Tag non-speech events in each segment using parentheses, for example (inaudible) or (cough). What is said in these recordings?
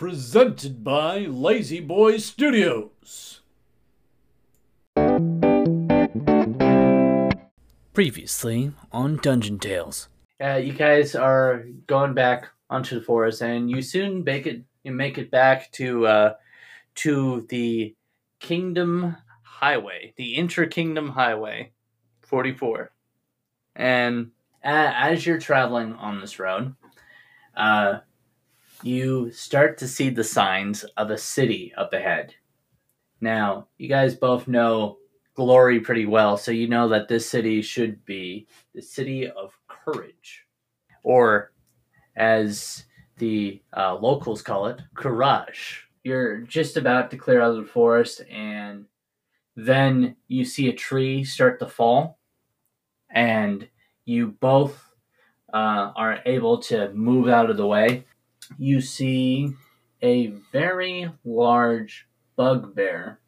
Presented by Lazy Boy Studios. Previously on Dungeon Tales. Uh, you guys are going back onto the forest, and you soon make it. You make it back to uh, to the Kingdom Highway, the Inter Kingdom Highway, forty four. And a as you're traveling on this road, uh, you start to see the signs of a city up ahead. Now, you guys both know Glory pretty well, so you know that this city should be the city of courage, or as the uh, locals call it, courage. You're just about to clear out of the forest, and then you see a tree start to fall, and you both uh, are able to move out of the way. You see a very large bugbear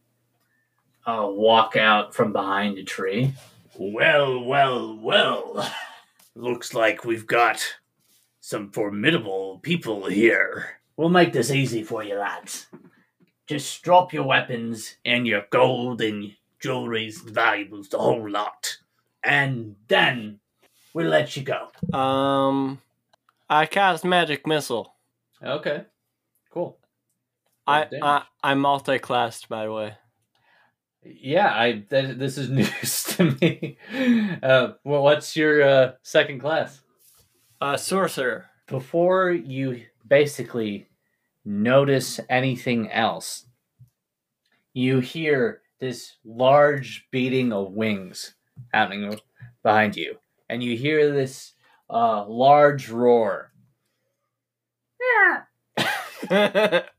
uh, walk out from behind a tree. Well, well, well. Looks like we've got some formidable people here. We'll make this easy for you, lads. Just drop your weapons And your gold and jewelries, valuables, the whole lot. and then we'll let you go. Um, I cast magic missile. Okay. Cool. I, I I'm multi-classed, by the way. Yeah, I th- this is (laughs) news to me. Uh, well, what's your uh, second class? Uh, sorcerer. Before you basically notice anything else, you hear this large beating of wings happening behind you, and you hear this uh, large roar. (laughs)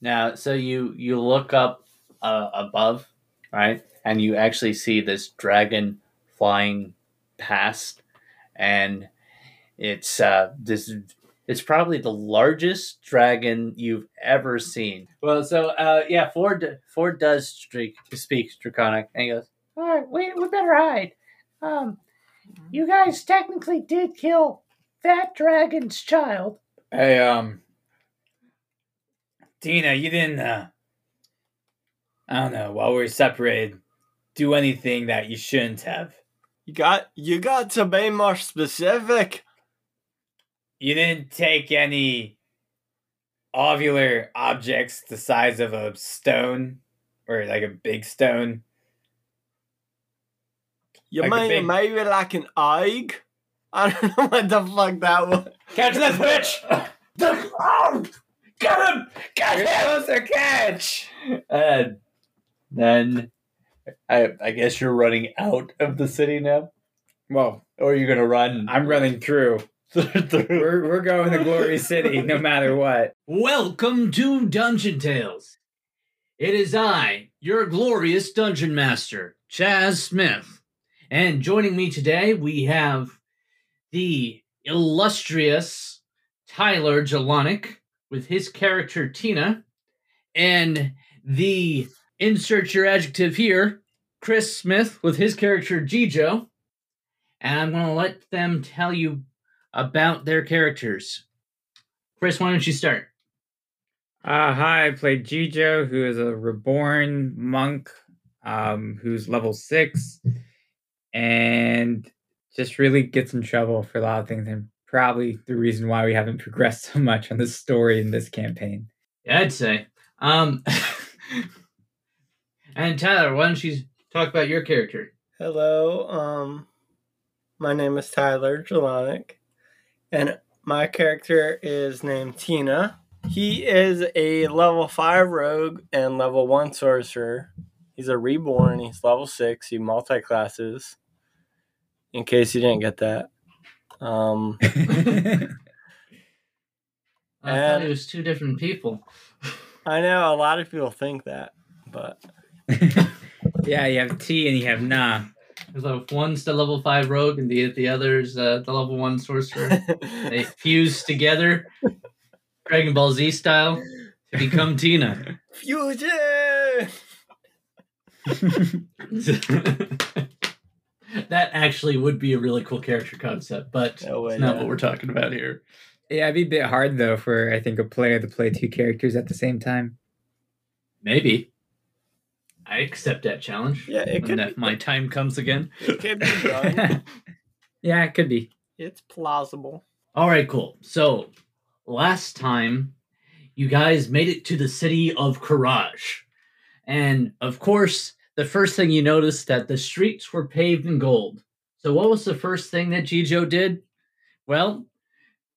Now, so you you look up uh, above, right, and you actually see this dragon flying past, and it's uh, this. It's probably the largest dragon you've ever seen. Well, so uh, yeah, Ford Ford does streak, speak Draconic, and he goes, "All right, we we better hide. Um, you guys technically did kill that dragon's child. Hey, um, Tina, you didn't, uh, I don't know, while we were separated, do anything that you shouldn't have. you got you got to be more specific. You didn't take any ovular objects the size of a stone or like a big stone. You Like a mean big- maybe like an egg? I don't (laughs) know what the fuck that was. Catch this bitch! (laughs) Get him! Get You're supposed to catch! And then I I guess you're running out of the city now, Well, or you're gonna run I'm running through. (laughs) through. We're, we're going to Glory City no matter what. Welcome to Dungeon Tales. It is I, your glorious dungeon master, Chaz Smith. And joining me today, we have the illustrious Tyler Jelonic with his character Tina, and the insert your adjective here, Chris Smith with his character Gijo. And I'm going to let them tell you about their characters. Chris, why don't you start? Uh, hi, I played Gijo, who is a reborn monk, um, who's level six, and just really gets in trouble for a lot of things, and probably the reason why we haven't (laughs) progressed so much on this story in this campaign. Yeah, I'd say. Um, (laughs) and Tyler, why don't you talk about your character? Hello, um, my name is Tyler Jelonic, and my character is named Tina. He is a level 5 rogue and level 1 sorcerer. He's a reborn, he's level 6, he multi classes. In case you didn't get that. Um, (laughs) I thought it was two different people. I know a lot of people think that, but (laughs) yeah, you have T and you have Na. So one's the level five rogue, and the the other's uh, the level one sorcerer. (laughs) they fuse together, Dragon Ball Z style, to become Tina. Fusion! That actually would be a really cool character concept, but Oh, wait, it's not yeah. what we're talking about here. Yeah, it'd be a bit hard though for I think a player to play two characters at the same time. Maybe. I accept that challenge. Yeah, it could. that Be, my time comes again. it could be done. (laughs) yeah, it could be. It's plausible. All right, cool. So last time, you guys made it to the city of Courage, and of course, the first thing you noticed that the streets were paved in gold. So what was the first thing that Gijo did? Well,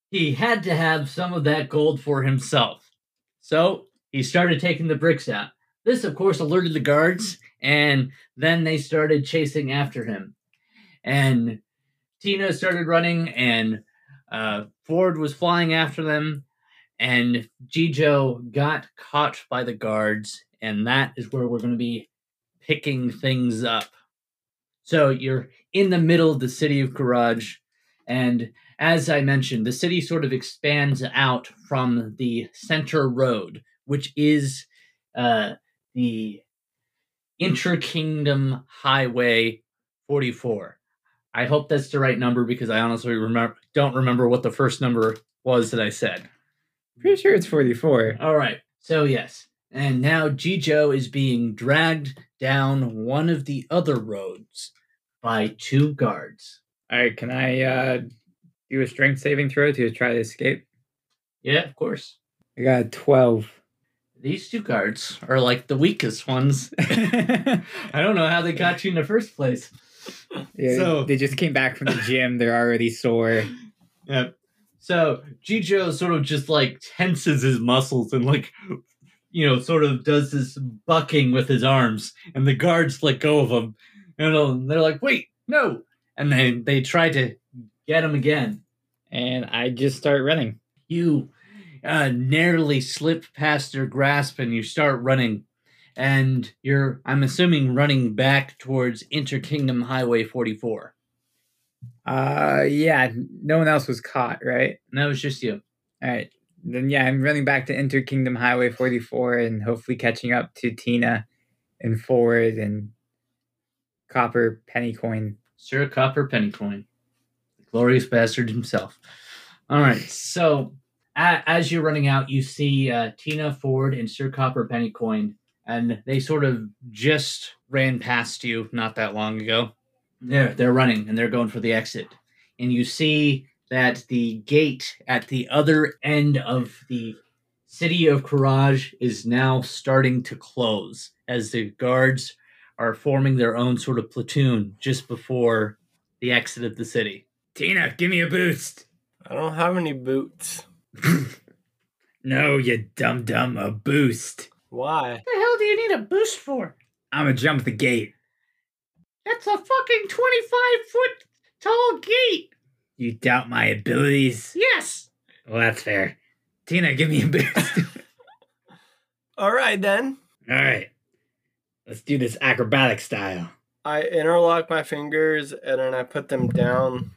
he had to have some of that gold for himself. So he started taking the bricks out. This, of course, alerted the guards, and then they started chasing after him. And Tina started running, and uh, Ford was flying after them, and Gijo got caught by the guards, and that is where we're going to be picking things up. So you're in the middle of the city of Courage, and as I mentioned, the city sort of expands out from the center road, which is uh, the Interkingdom Highway 44. I hope that's the right number because I honestly remember don't remember what the first number was that I said. Pretty sure it's 44. All right. So yes. And now Gijo is being dragged down one of the other roads by two guards. All right, can I uh do a strength saving throw to try to escape? Yeah, of course. I got a 12. These two guards are like the weakest ones. (laughs) (laughs) I don't know how they got you in the first place. Yeah, So- they just came back from the gym. They're already sore. (laughs) Yep. So Gijo sort of just like tenses his muscles and like you know sort of does this bucking with his arms, and the guards let go of him, and they're like, "Wait, no!" And then they try to get him again. And I just start running. You uh, narrowly slip past their grasp, and you start running. And you're, I'm assuming, running back towards Interkingdom Highway 44. Uh yeah, no one else was caught, right? That was just you. All right. Then yeah, I'm running back to Inter Kingdom Highway 44 and hopefully catching up to Tina and Ford and Copper Penny Coin. Sir Copper Pennycoin, the glorious bastard himself. All right, so as you're running out, you see uh, Tina Ford and Sir Copper Pennycoin, and they sort of just ran past you not that long ago. They're they're running and they're going for the exit, and you see that the gate at the other end of the city of Courage is now starting to close as the guards are forming their own sort of platoon just before the exit of the city. Tina, give me a boost. I don't have any boots. (laughs) No, you dumb dumb, a boost. Why? What the hell do you need a boost for? I'm gonna jump the gate. That's a fucking 25 foot tall gate. You doubt my abilities? Yes. Well, that's fair. Tina, give me a boost. (laughs) All right then. All right, let's do this acrobatic style. I interlock my fingers and then I put them down,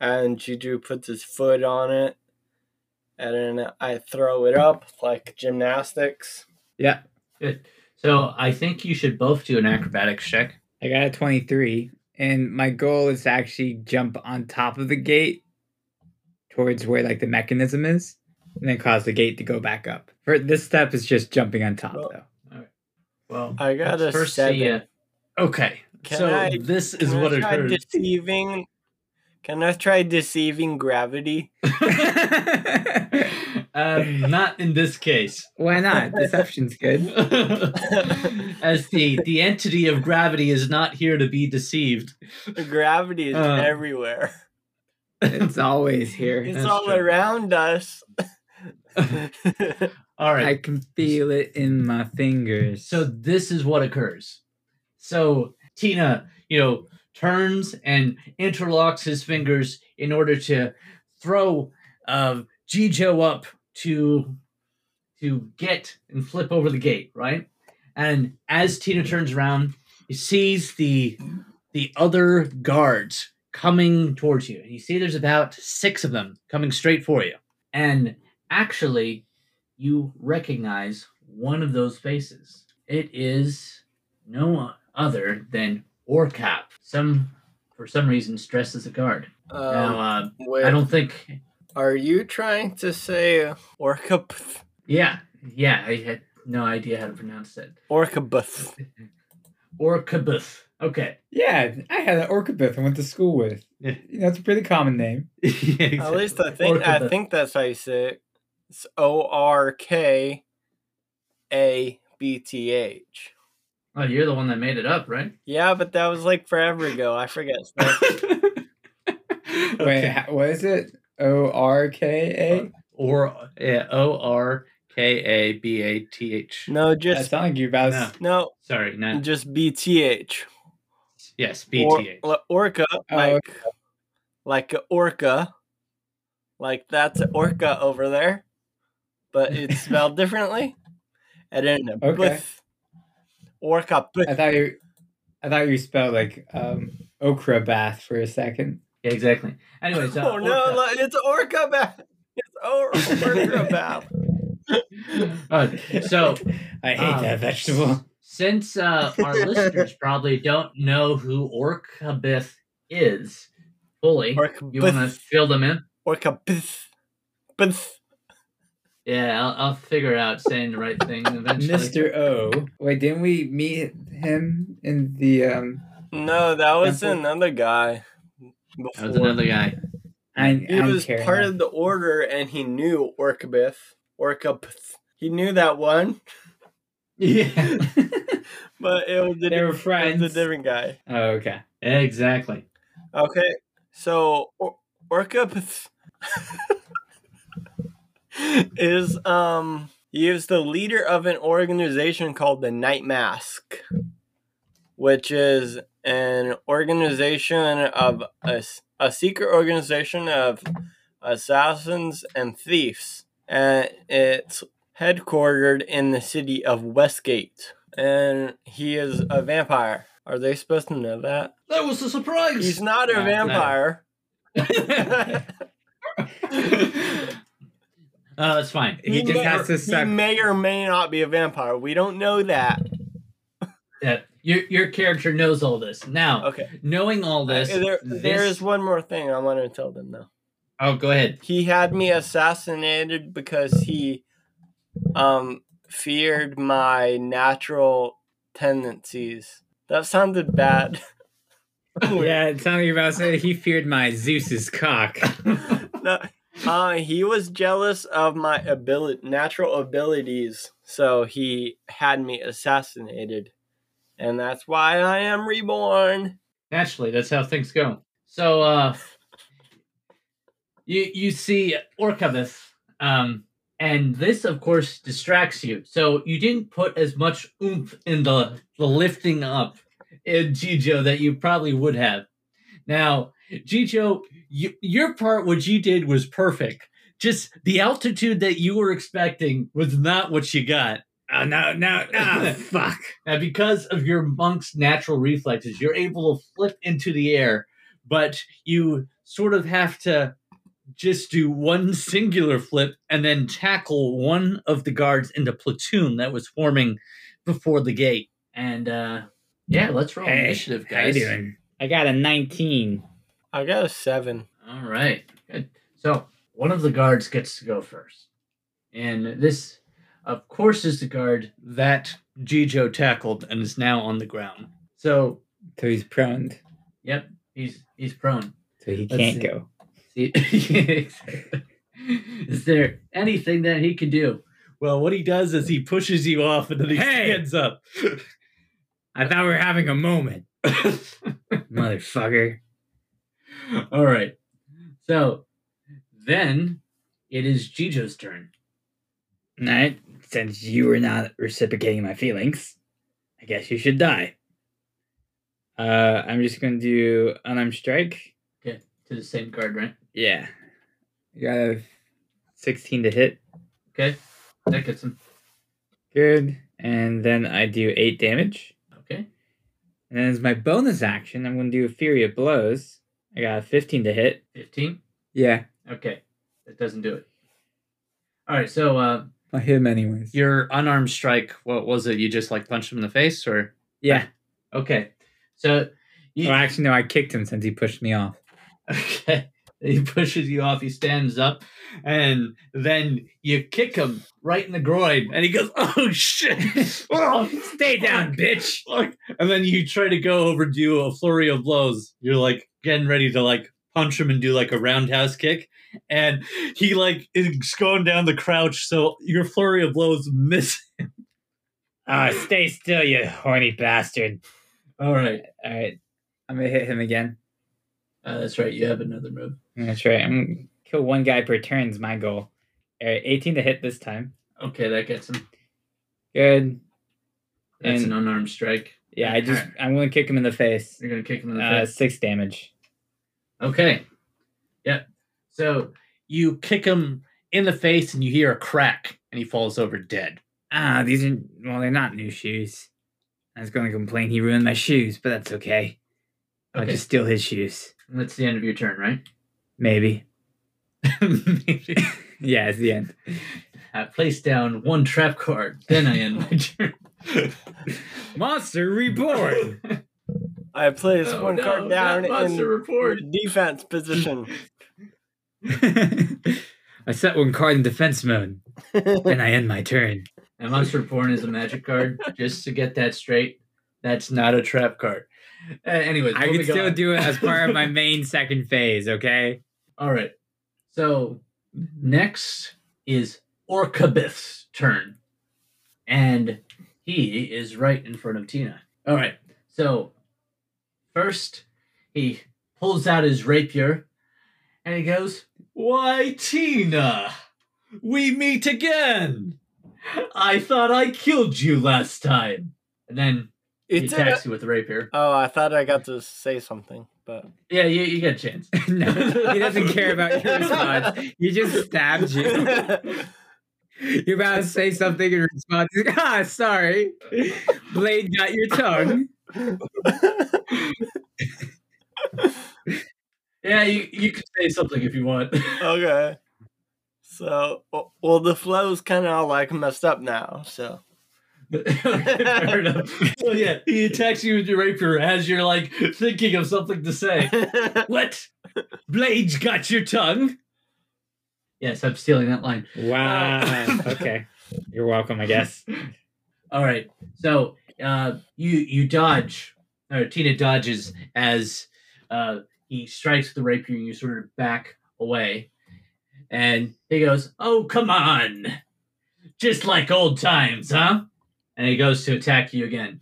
and Juju puts his foot on it, and then I throw it up like gymnastics. Yeah, Good. So I think you should both do an acrobatics check. I got a 23, and my goal is to actually jump on top of the gate towards where like the mechanism is, and then cause the gate to go back up. For this step is just jumping on top Well, though. Well, I got let's a first seven. see. uh, okay. Can so I- this is Can what I try occurs. deceiving? Can I try deceiving gravity? (laughs) (laughs) (laughs) um, (laughs) not in this case. Why not? Deception's good. (laughs) As the the entity of gravity is not here to be deceived. gravity is Uh. everywhere. It's always here. It's That's all true. around us. (laughs) All right. I can feel it in my fingers. So this is what occurs. So Tina, you know, turns and interlocks his fingers in order to throw uh, Gijo up to to get and flip over the gate, right? And as Tina turns around, he sees the the other guards coming towards you. And you see there's about six of them coming straight for you. And actually, you recognize one of those faces. It is no other than Orcap, some for some reason dressed as a guard. Um, now, uh, I don't think. Are you trying to say uh, Orcabuth? Yeah, yeah, I had no idea how to pronounce it. Orcabuth. (laughs) Orcabuth. Okay. Yeah, I had an Orcabith I went to school with. Yeah. You know, it's a pretty common name. (laughs) At least I think I think that's how you say it. It's O R K A B T H. Oh, you're the one that made it up, right? Yeah, but that was like forever ago. I forget. (laughs) stuff. Wait, what is it? O R K Or yeah, O R K A B A T H. no, A? That just sounds like you're about. No. no, Sorry, not just B T H. yes, B T H. Or- T H. l- Orca, Oh, like like orca, like that's orca over there, but it's (laughs) spelled differently. And then a Okay. buth, orca. buth. I thought you, I thought you spelled like um okra bath for a second. Yeah, exactly. Anyways, uh, (laughs) oh no, orca. look, it's orca bath. (laughs) It's or- orca bath. (laughs) Uh, so I hate Um, that vegetable. since uh, our listeners probably don't know who Orcabith is fully, Orca you want to buth. fill them in? Orca buth. Buth. Yeah, I'll, I'll figure out saying the right thing eventually. Mr. O. Wait, didn't we meet him in the um? No, that was Temple. another guy. Before. That was another guy. I, He was Karen. part of the order, and he knew Orcabith. Orcabith. He knew that one, Yeah, (laughs) but it was a, They were it was friends. a different guy. Oh, okay. exactly. Okay, so or- Orcabith (laughs) is um he is the leader of an organization called the Night Mask, which is an organization of a, a secret organization of assassins and thieves, and it's headquartered in the city of Westgate. And he is a vampire. Are they supposed to know that? That was a surprise. He's not a No, no. vampire. (laughs) uh, that's fine. He just may, has to he suck- may or may not be a vampire. We don't know that. Yeah, your your character knows all this now. Okay. Knowing all this, Uh, there, this- there is one more thing I want to tell them though. Oh, go ahead. He had me assassinated because he um feared my natural tendencies. That sounded bad. (laughs) Yeah, it sounded like you about to say he feared my Zeus's cock. (laughs) No, uh, he was jealous of my ability, natural abilities, so he had me assassinated, and that's why I am reborn. Naturally, that's how things go. So, uh, you you see Orcavith, um, and this, of course, distracts you. So you didn't put as much oomph in the the lifting up in Gijo that you probably would have. Now, Gijo, you, your part, what you did was perfect. Just the altitude that you were expecting was not what you got. Oh no, no, no! (laughs) fuck. Now, because of your monk's natural reflexes, you're able to flip into the air, but you sort of have to just do one singular flip and then tackle one of the guards in the platoon that was forming before the gate. And uh yeah, let's roll Hey, initiative, How you guys. doing? I got a 19. I got a seven. All right. Good. So one of the guards gets to go first. And this, of course, is the guard that Gijo tackled and is now on the ground. So So he's prone. Yep, he's he's prone. So he Let's can't see. go. See, (laughs) is there anything that he can do? Well, what he does is he pushes you off and then he Hey! stands up. I thought we were having a moment. (laughs) Motherfucker. All right. So then it is Gijo's turn. Alright, since you were not reciprocating my feelings, I guess you should die. Uh, I'm just gonna do unarmed strike. Okay, to the same guard, right? Yeah. You got a 16 to hit. Okay, that gets him. Good. And then I do 8 damage. Okay, And then as my bonus action, I'm gonna do a Flurry of Blows. I got a 15 to hit. fifteen. Yeah. Okay, that doesn't do it. All right, so uh, I hit him anyways. your unarmed strike. What was it? You just like punched him in the face, or yeah. Okay. So You- Oh, actually, no, I kicked him since he pushed me off. (laughs) Okay. He pushes you off, he stands up, and then you kick him right in the groin, and he goes, Oh shit! (laughs) Oh, Stay down, bitch. fuck. And then you try to go over do a flurry of blows. You're like getting ready to like punch him and do like a roundhouse kick. And he like is going down the crouch, so your flurry of blows miss. Him. Ah, stay still, you horny bastard. All right. All right, I'm gonna hit him again. Uh, that's right. You have another move. That's right. I'm gonna kill one guy per turn is my goal. All right, 18 to hit this time. Okay, that gets him. Good. That's And- an unarmed strike. Yeah, I just I'm gonna kick him in the face. You're gonna kick him in the Uh, face. six damage. Okay. Yep. So you kick him in the face and you hear a crack and he falls over dead. Ah, these are well, they're not new shoes. I was gonna complain he ruined my shoes, but that's okay. I'll Okay. just steal his shoes. And that's the end of your turn, right? Maybe. Maybe. (laughs) (laughs) Yeah, it's the end. I place down one trap card. Then I end my (laughs) turn. Monster reborn. I place Oh, one no, card down not monster in report. defense position. (laughs) I set one card in defense mode. and I end my turn. (laughs) And Monster Reborn is a magic card. Just to get that straight, that's not a trap card. Uh, anyways, I can moving still on. do it as part of my (laughs) main second phase, okay? All right. So next is Orcabith's turn. And he is right in front of Tina. All right. So first, he pulls out his rapier and he goes, Why, Tina, we meet again. I thought I killed you last time. And then he It's a, attacks you with the rapier. oh, I thought I got to say something, but Yeah, you, you get a chance. (laughs) no, he doesn't care about your response. He just stabbed you. (laughs) You're about to say something in response. Ah, sorry. Blade got your tongue. Yeah, you, you can say something if you want. okay. So, well, the flow's kind of all like messed up now. So, (laughs) Fair enough. So yeah, he attacks you with your rapier as you're like thinking of something to say. (laughs) what? Blades got your tongue? Yes, I'm stealing that line. Wow. Uh, (laughs) okay. You're welcome, I guess. All right. So uh, you you dodge, or Tina dodges as uh, he strikes the rapier, and you sort of back away. And he goes, "Oh, come on, just like old times, huh?" And he goes to attack you again.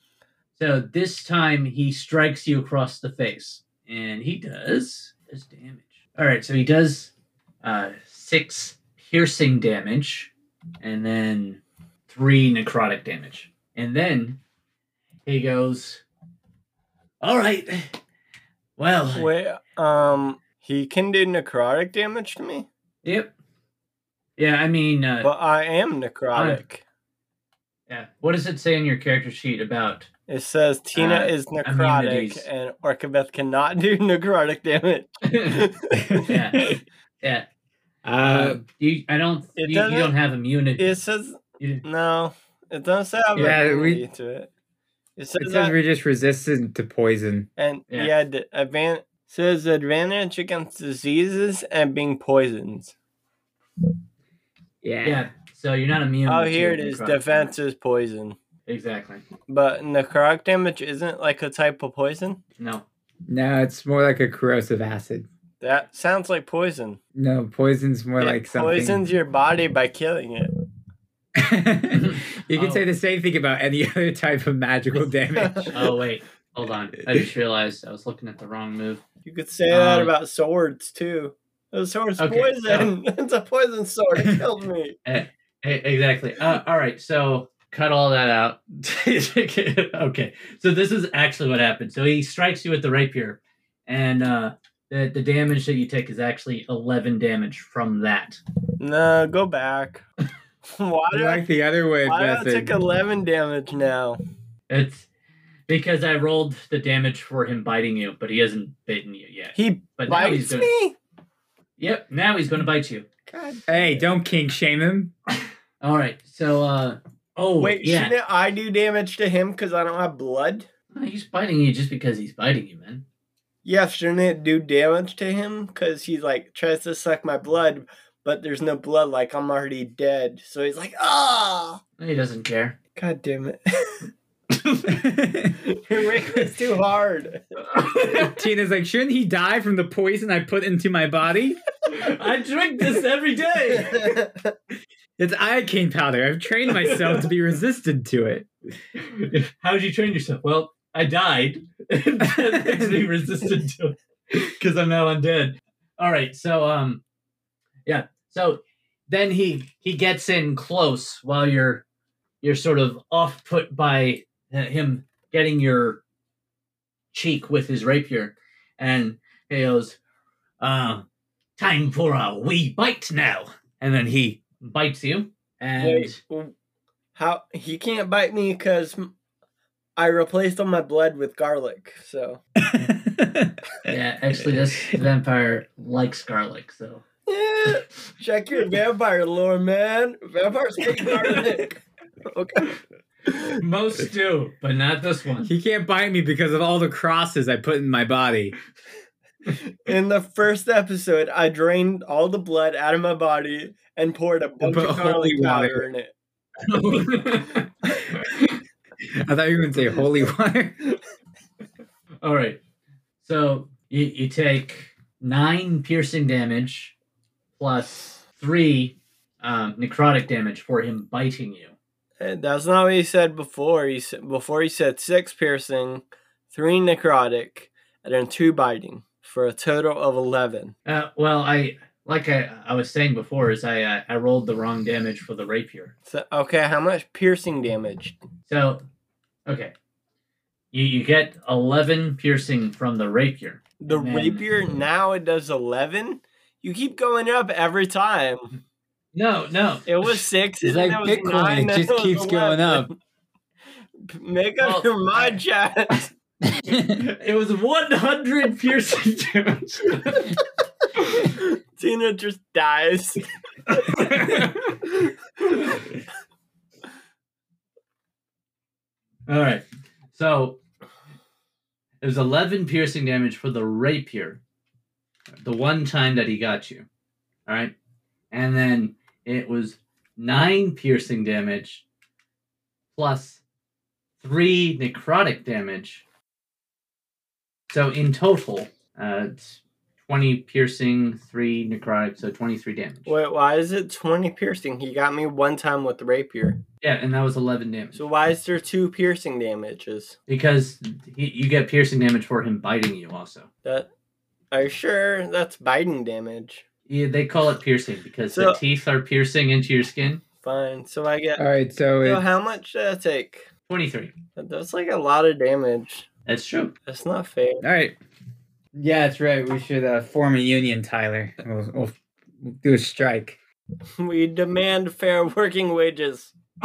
So this time he strikes you across the face, and he does does damage. All right, so he does uh, six piercing damage, and then three necrotic damage. And then he goes, All right. Well, wait, um, he can do necrotic damage to me, yep. Yeah, I mean, uh, but I am necrotic. yeah. What does it say in your character sheet about? It says Tina Uh, is necrotic immunities. and Orcabeth cannot do (laughs) necrotic damage. (laughs) yeah, yeah. Uh, Um, you, I don't. It You, you doesn't- don't have immunity. It says You- no. It doesn't say I have Yeah, immunity we- to it. It it says says that, we're just resistant to poison. and Yeah. yeah, the advan- says advantage against diseases and being poisoned. Yeah. yeah. So you're not immune. Oh, here it is. Defense damage. is poison, Exactly. but necrotic damage isn't like a type of poison. No. No, it's more like a corrosive acid. That sounds like poison. No, poison's more it like something. poisons your body by killing it. (laughs) (laughs) you can Oh. say the same thing about any (laughs) other type of magical damage. (laughs) Oh wait, hold on. I just realized I was looking at the wrong move. You could say that Um, about swords too. The sword's Okay, poison. (laughs) it's a poison sword. It killed me. E- Exactly. Uh, all right. So cut all that out. okay. So this is actually what happened. So he strikes you with the rapier, and uh, the the damage that you take is actually eleven damage from that. No, go back. (laughs) Why I do I, like the other way why do I took eleven damage now? It's because I rolled the damage for him biting you, but he hasn't bitten you yet. He But now he's bites going. me. Yep. Now he's going to bite you. God. Hey, don't kink shame him. (laughs) All right. So uh. Oh Wait, yeah. shouldn't I do damage to him because I don't have blood? He's biting you just because he's biting you, man. Yeah, shouldn't it do damage to him? Because he like tries to suck my blood, but there's no blood. Like I'm already dead. So he's like, ah, He doesn't care. god damn it. (laughs) Your rake was too hard. (laughs) Tina's like, shouldn't he die from the poison I put into my body? (laughs) I drink this every day. It's iocane powder. I've trained myself to be resistant to it. How did you train yourself? Well, I died. that makes me resistant to it because I'm now undead. All right, so um, yeah. So then he he gets in close while you're you're sort of off put by uh, him getting your cheek with his rapier, and he goes, uh, "Time for a wee bite now." And then he bites you, and Wait, how he can't bite me because I replaced all my blood with garlic. So (laughs) yeah, actually, this vampire likes garlic, so. Yeah, (laughs) check your vampire lore, man. Vampires hate garlic. (laughs) Okay. Most do, but not this one. he can't bite me because of all the crosses I put in my body. In the first episode, I drained all the blood out of my body and poured a bunch put of holy garlic powder water. in it. (laughs) I thought you were going to say holy water. All right. So you, you take nine piercing damage plus three um, necrotic damage for him biting you. And that's not what he said before. He said before he said six piercing, three necrotic, and then two biting for a total of eleven. Uh, well, I like I, I was saying before is I uh, I rolled the wrong damage for the rapier. So okay, how much piercing damage? So okay, you you get eleven piercing from the rapier. The Man. rapier now it does eleven. You keep going up every time. No, no. It was six. It's like it was Bitcoin, nine, it just was keeps going up. (laughs) Make up Well, your mind, chat. (laughs) it was one hundred piercing damage. Tina just dies. (laughs) All right. So it was 11 piercing damage for the rapier, the one time that he got you. All right. And then it was nine piercing damage plus three necrotic damage. So in total, uh, it's 20 piercing, three necrotic, so 23 damage. Wait, why is it twenty piercing? He got me one time with the rapier. Yeah, and that was 11 damage. So why is there two piercing damages? because he, you get piercing damage for him biting you also. That are you sure that's biting damage? Yeah, they call it piercing because So- the teeth are piercing into your skin. Fine. So I get. All right, so So how much did that take? 23. That's like a lot of damage. That's true. That's not fair. all right. Yeah, that's right. We should uh, form a union, Tyler. We'll, we'll, we'll do a strike. (laughs) We demand fair working wages. (laughs) (laughs)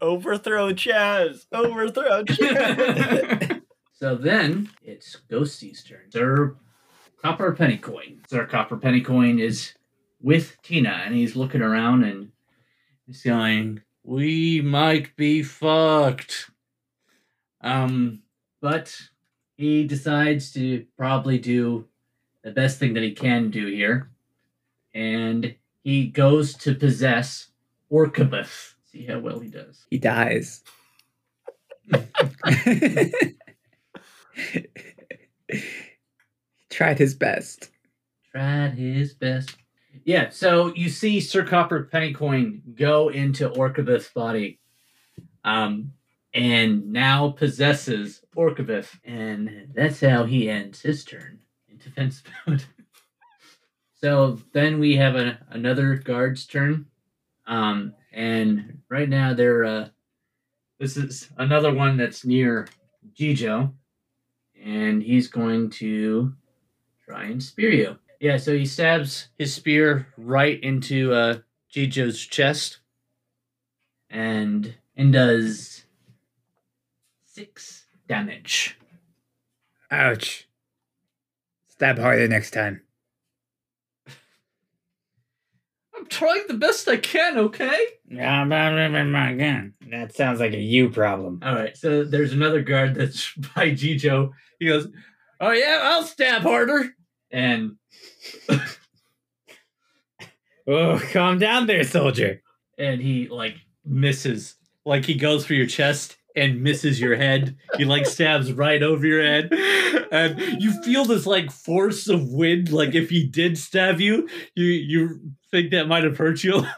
Overthrow Chaz. Overthrow Chaz. So then it's Ghosty's turn. Sir Copper Pennycoin. Sir Copper Pennycoin is with Tina and he's looking around and he's going, We might be fucked. Um, but he decides to probably do the best thing that he can do here. And he goes to possess Orcabeth. See how well he does. He dies. (laughs) (laughs) Tried his best. tried his best. Yeah, so you see Sir Copper Pennycoin go into Orcabeth's body, um, and now possesses Orcabeth, and that's how he ends his turn in defense mode. (laughs) so then we have a, another guard's turn, um, and right now they're uh, this is another one that's near Gijo, and he's going to try and spear you. Yeah, so he stabs his spear right into uh, Gijo's chest, and and does six damage. Ouch. Stab harder next time. I'm trying the best I can, okay? Yeah, my gun. That sounds like a you problem. All right, so there's another guard that's (laughs) by Gijo. He goes, "Oh yeah, I'll stab harder." And (laughs) Oh, calm down there, soldier. and he like misses, like he goes for your chest and misses your head. He like stabs right over your head, (laughs) and you feel this like force of wind. Like if he did stab you, you you think that might have hurt you (laughs)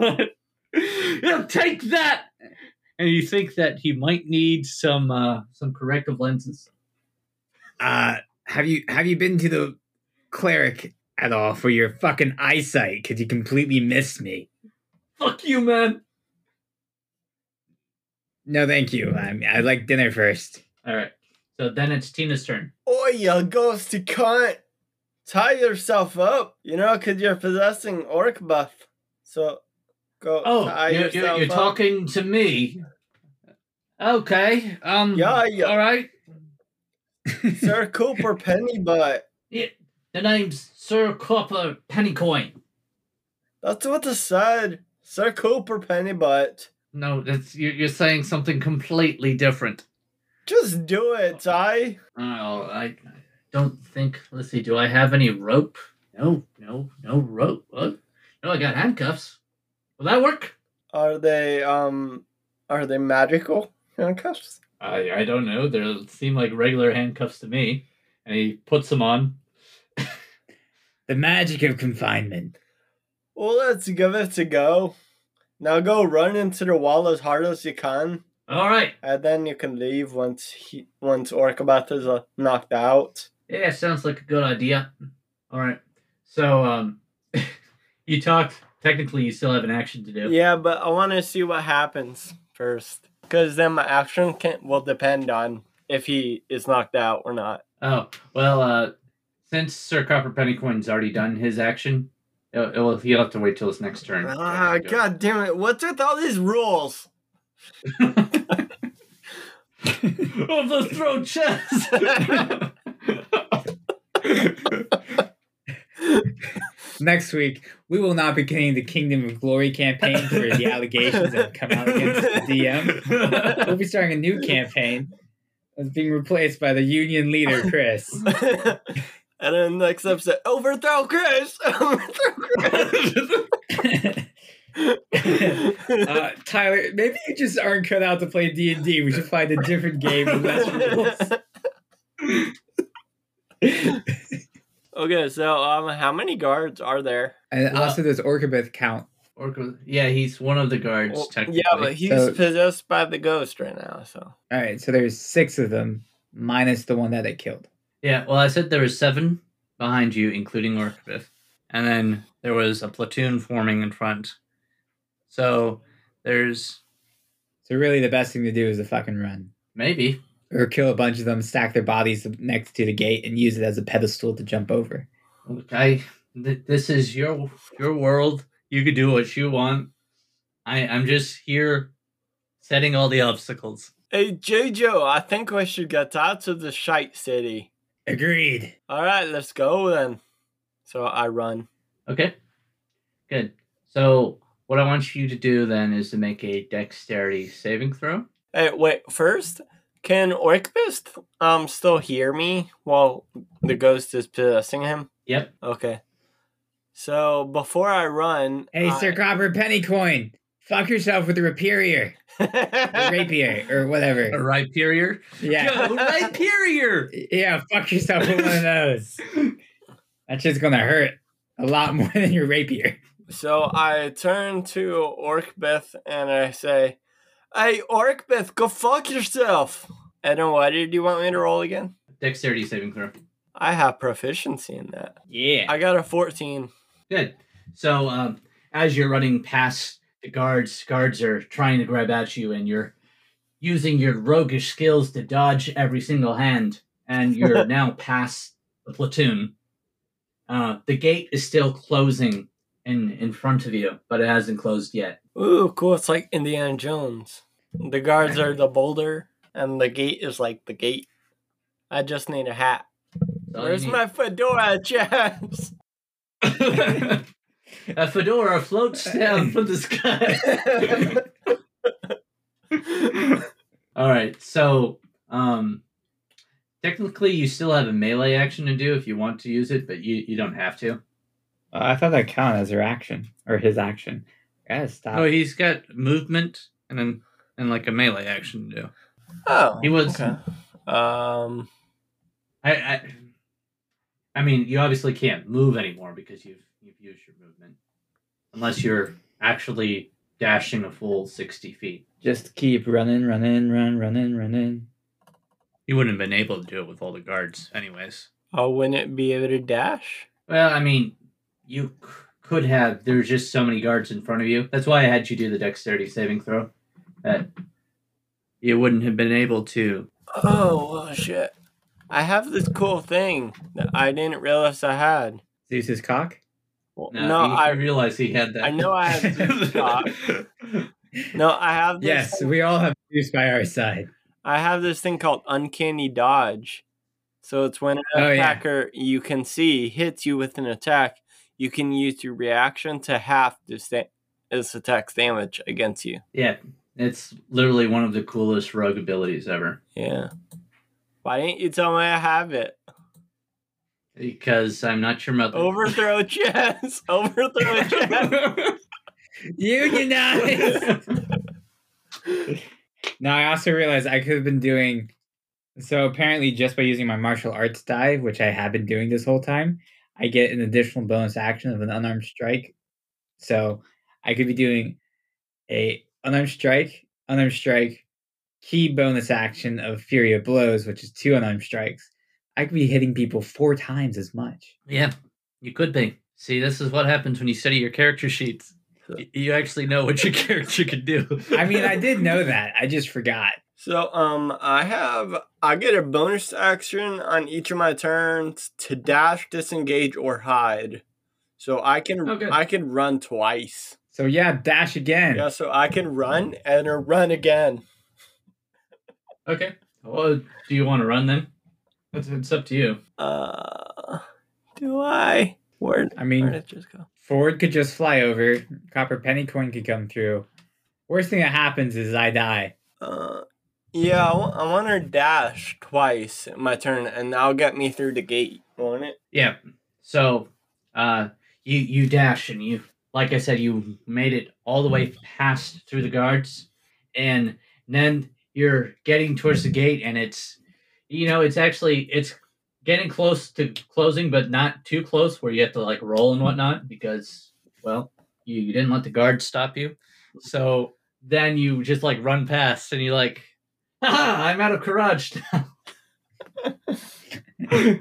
yeah, take that. And you think that he might need some uh some corrective lenses. Uh, have you have you been to the cleric at all for your fucking eyesight? Because you completely missed me. Fuck you, man. No, thank you. I, I like dinner first. All right. So then it's Tina's turn. Oh, you ghosty cunt. Tie yourself up, you know, because you're possessing orc buff. So go Oh, tie you're, yourself you're, you're talking to me. Okay. Um. Yeah, yeah. All right. (laughs) Sir Cooper Pennybutt. Yeah, the name's Sir Copper Pennycoin. That's what I said. Sir Cooper Pennybutt. No, that's you're saying something completely different. Just do it, Ty. Oh, I, I don't think. Let's see. Do I have any rope? No, no, no rope. What? No, I got handcuffs. Will that work? Are they um are they magical handcuffs? I I don't know. They seem like regular handcuffs to me. And he puts them on. The magic of confinement. Well, let's give it a go. Now go run into the wall as hard as you can, All right. and then you can leave once he once Orcabat is uh, knocked out. Yeah, sounds like a good idea. All right. So, um, (laughs) you talked. Technically, you still have an action to do. Yeah, but I want to see what happens first, because then my action can will depend on if he is knocked out or not. Oh well, uh, since Sir Copper Pennycoin's already done his action, it, it will, he'll have to wait till his next turn. Ah, god damn it! What's with all these rules? Of the throat chest. Next week, we will not be getting the Kingdom of Glory campaign for the allegations that come out against the DM. We'll be starting a new campaign that's being replaced by the union leader, Chris. and then next episode, overthrow Chris. (laughs) Overthrow Chris. (laughs) (laughs) uh, Tyler, maybe you just aren't cut out to play D and D. We should find a different game with less rules. (laughs) okay, so um, how many guards are there? And Well- also, does Orcabeth count? Orca, yeah, he's one of the guards. Well, technically. yeah, but he's So- possessed by the ghost right now. So All right, so there's six of them, minus the one that they killed. Yeah, well, I said there was seven behind you, including Orkbith. And then there was a platoon forming in front. So there's So really, the best thing to do is to fucking run, maybe. or kill a bunch of them, stack their bodies next to the gate, and use it as a pedestal to jump over. Okay, th- this is your your world. You could do what you want. I I'm just here setting all the obstacles. hey, Jojo, I think we should get out of the shite city. Agreed. All right, let's go then. So I run. Okay. Good. So what I want you to do then is to make a dexterity saving throw. Hey, wait. First, can Orcbist um still hear me while the ghost is possessing him? Yep. Okay. So before I run, Hey, I- Sir Copper Pennycoin, fuck yourself with a rapier, or (laughs) rapier, or whatever, A whatever. Rhyperior. Yeah, Go, Rhyperior! yeah, fuck yourself with one of those. That shit's gonna hurt a lot more than your rapier. So I turn to Orcbeth and I say, Hey, Orcbeth, go fuck yourself. And then what did you want me to roll again? Dexterity saving throw. I have proficiency in that. Yeah. I got a 14. Good. So um, as you're running past the guards, guards are trying to grab at you, and you're using your roguish skills to dodge every single hand, and you're (laughs) now past the platoon. Uh, the gate is still closing in in front of you, but it hasn't closed yet. Ooh, cool. It's like Indiana Jones. The guards are the boulder, and the gate is like the gate. I just need a hat. Where's need. my fedora, Chaz? (laughs) a fedora floats down from the sky. (laughs) All right, so um, technically, you still have a melee action to do if you want to use it, but you, you don't have to. Uh, I thought that counted as her action or his action. I gotta stop. Oh, he's got movement and then and like a melee action to do. oh, He was- okay. Um, I, I, I mean, you obviously can't move anymore because you've you've used your movement, unless you're actually dashing a full sixty feet. Just keep running, running, run, running, running. You wouldn't have been able to do it with all the guards, anyways. oh, wouldn't it be able to dash? Well, I mean, you c- could have. There's just so many guards in front of you. That's why I had you do the dexterity saving throw. That you wouldn't have been able to. Oh, well, shit. I have this cool thing that I didn't realize I had. Zeus's cock. Well, No, no, he, I he realized he had that. I know I have (laughs) this cock. no, I have this. Yes, we all have Zeus by our side. I have this thing called uncanny dodge. So it's when an Oh, yeah. attacker you can see hits you with an attack, you can use your reaction to half this sta- this attack's damage against you. Yeah, it's literally one of the coolest rogue abilities ever. Yeah. Why didn't you tell me I have it? Because I'm not your mother. Overthrow (laughs) chess. (laughs) Overthrow chess. Unionize. (laughs) now I also realized I could have been doing so apparently just by using my martial arts dive, which I have been doing this whole time, I get an additional bonus action of an unarmed strike. So I could be doing a unarmed strike, unarmed strike, key bonus action of Flurry of Blows, which is two unarmed strikes. I could be hitting people four times as much. yeah, you could be. See, this is what happens when you study your character sheets. You actually know what your (laughs) character can do. I mean, I did know (laughs) that. I just forgot. So um I have I get a bonus action on each of my turns to dash, disengage, or hide. So I can Oh. I can run twice. So yeah, dash again. Yeah, so I can run and then run again. Okay. Well, do you want to run then? It's, it's up to you. Uh do I? Where I mean, where did it just go? Ford could just fly over. Copper penny coin could come through. Worst thing that happens is I die. Uh yeah, I want her dash twice in my turn, and that'll get me through the gate, won't it? Yeah. So, uh, you you dash and you, like I said, you made it all the way past through the guards, and then you're getting towards the gate, and it's, you know, it's actually it's getting close to closing, but not too close where you have to like roll and whatnot because, well, you, you didn't let the guards stop you, so then you just like run past, and you're like, ha! I'm out of courage now. (laughs)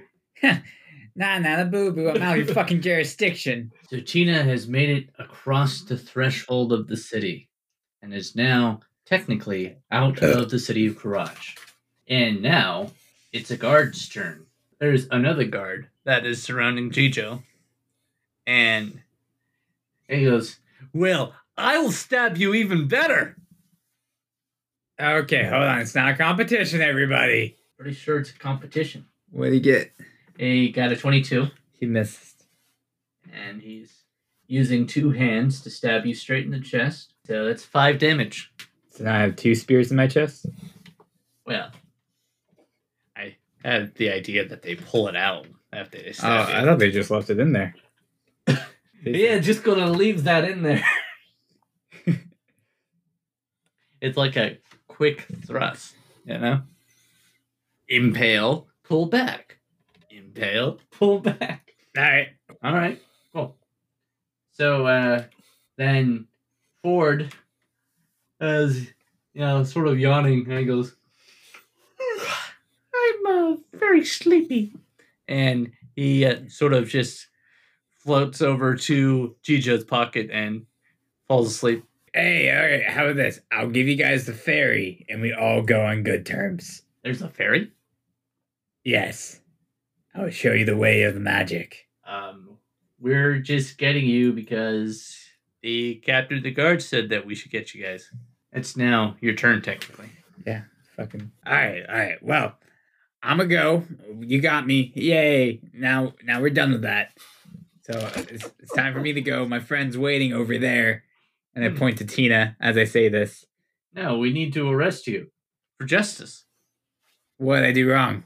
nah, nah, the boo boo. I'm out of your fucking jurisdiction. So Tina has made it across the threshold of the city and is now technically out of the city of Courage. And now it's a guard's turn. There's another guard that is surrounding Gijo. And he goes, Well, I will stab you even better. Okay, hold on. It's not a competition, everybody. Pretty sure it's a competition. What did he get? He got a 22, He missed. and he's using two hands to stab you straight in the chest. So that's five damage. So now I have two spears in my chest. Well, I had the idea that they pull it out after they Oh, stab I you. thought they just left it in there. (laughs) Yeah, just gonna leave that in there. (laughs) it's like a quick thrust, you know? Impale, pull back. Impale, pull back. All right. All right, cool. So uh, then Ford is, you know, sort of yawning, and he goes, "I'm uh, very sleepy," and he uh, sort of just floats over to Gijo's pocket and falls asleep. Hey, all right. How about this? I'll give you guys the ferry, and we all go on good terms. There's a fairy. Yes. I'll show you the way of the magic. Um, we're just getting you because the captain of the guard said that we should get you guys. It's now your turn, technically. Yeah, fucking. All right. All right. Well, I'm gonna go. You got me. Yay. Now, now we're done with that. So it's, it's time for me to go. My friend's waiting over there. And I Hmm. point to Tina as I say this. No, we need to arrest you for justice. What did I do wrong?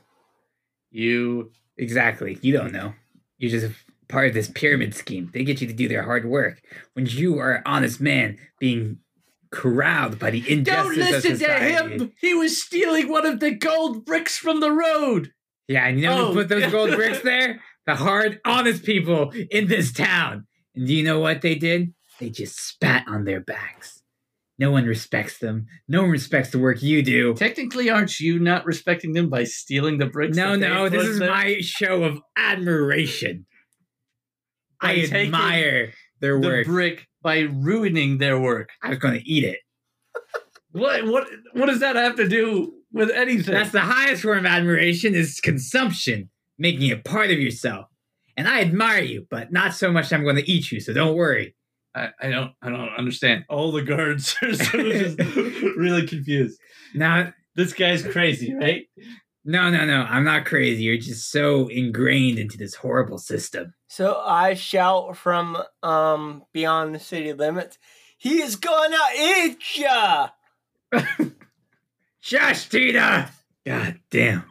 You Exactly. You don't know. You're just a part of this pyramid scheme. They get you to do their hard work. When you are an honest man being corralled by the injustice don't injustice of listen to him. He was stealing one of the gold bricks from the road. Yeah, and you know Oh. who put those gold bricks (laughs) there? The hard, honest people in this town. And do you know what they did? They just spat on their backs. No one respects them. No one respects the work you do. Technically, aren't you not respecting them by stealing the bricks? No, no, this is there? my show of admiration. By I admire their the work. brick by ruining their work. I was going to eat it. What what what does that have to do with anything? That's the highest form of admiration is consumption, making it part of yourself. And I admire you, but not so much I'm going to eat you, so don't worry. I, I don't I don't understand. All the guards (laughs) are so just (laughs) really confused. Now, This guy's crazy, right? no, no, no, I'm not crazy. You're just so ingrained into this horrible system. So I shout from um beyond the city limits, he's gonna eat ya! (laughs) Shush, Tina! God damn.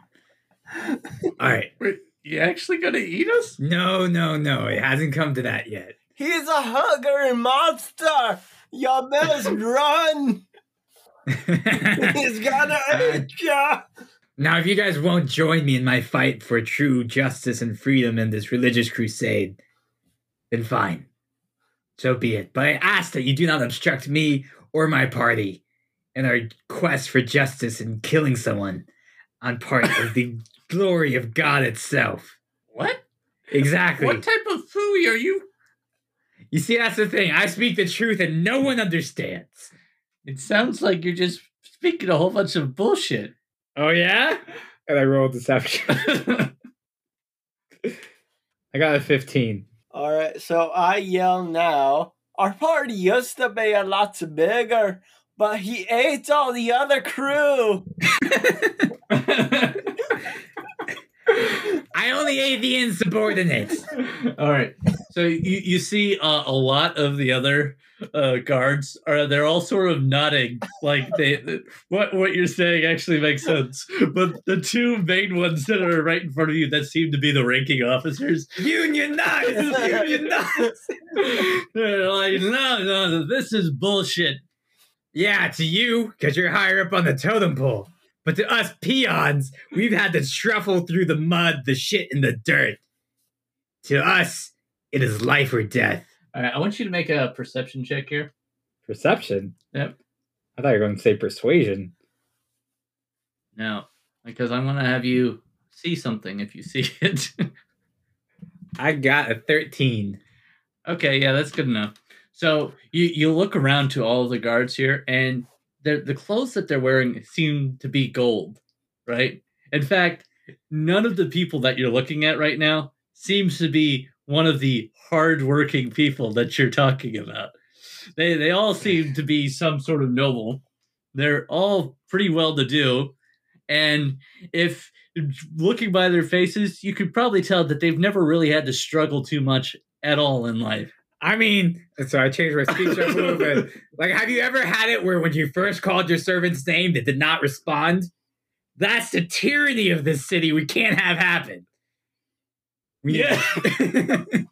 All right. Wait, you actually gonna eat us? No, no, no. It hasn't come to that yet. He's a hungry monster! Y'all best (laughs) run! (laughs) He's gonna uh, eat ya! now, if you guys won't join me in my fight for true justice and freedom in this religious crusade, then fine. So be it. But I ask that you do not obstruct me or my party in our quest for justice and killing someone on part of the (laughs) glory of God itself. What? Exactly. What type of fooey are you? You see, that's the thing. I speak the truth and no one understands. It sounds like you're just speaking a whole bunch of bullshit. Oh, yeah? And I rolled deception. (laughs) I got a 15. Alright, so I yell now. Our party used to be a lot bigger, but he ate all the other crew. (laughs) (laughs) I only ate the insubordinates. (laughs) All right. So you you see uh, a lot of the other uh, guards are they're all sort of nodding like they what what you're saying actually makes sense. But the two main ones that are right in front of you that seem to be the ranking officers, Unionize! (laughs) Unionize! they're like, no, no, this is bullshit. Yeah, to you, because you're higher up on the totem pole. But to us peons, we've had to truffle through the mud, the shit, and the dirt. To us, it is life or death. All right, I want you to make a perception check here. Perception? Yep. I thought you were going to say persuasion. No, because I'm gonna have you see something if you see (laughs) it. I got a 13. Okay, yeah, that's good enough. So you you look around to all the guards here, and they're, the clothes that they're wearing seem to be gold, right? In fact, none of the people that you're looking at right now seems to be one of the hardworking people that you're talking about. They they all seem to be some sort of noble. They're all pretty well to do, and if looking by their faces, you could probably tell that they've never really had to struggle too much at all in life. I mean, so I changed my speech up a little bit. Like, have you ever had it where when you first called your servant's name, they did not respond? That's the tyranny of this city we can't have happen. Yeah. (laughs)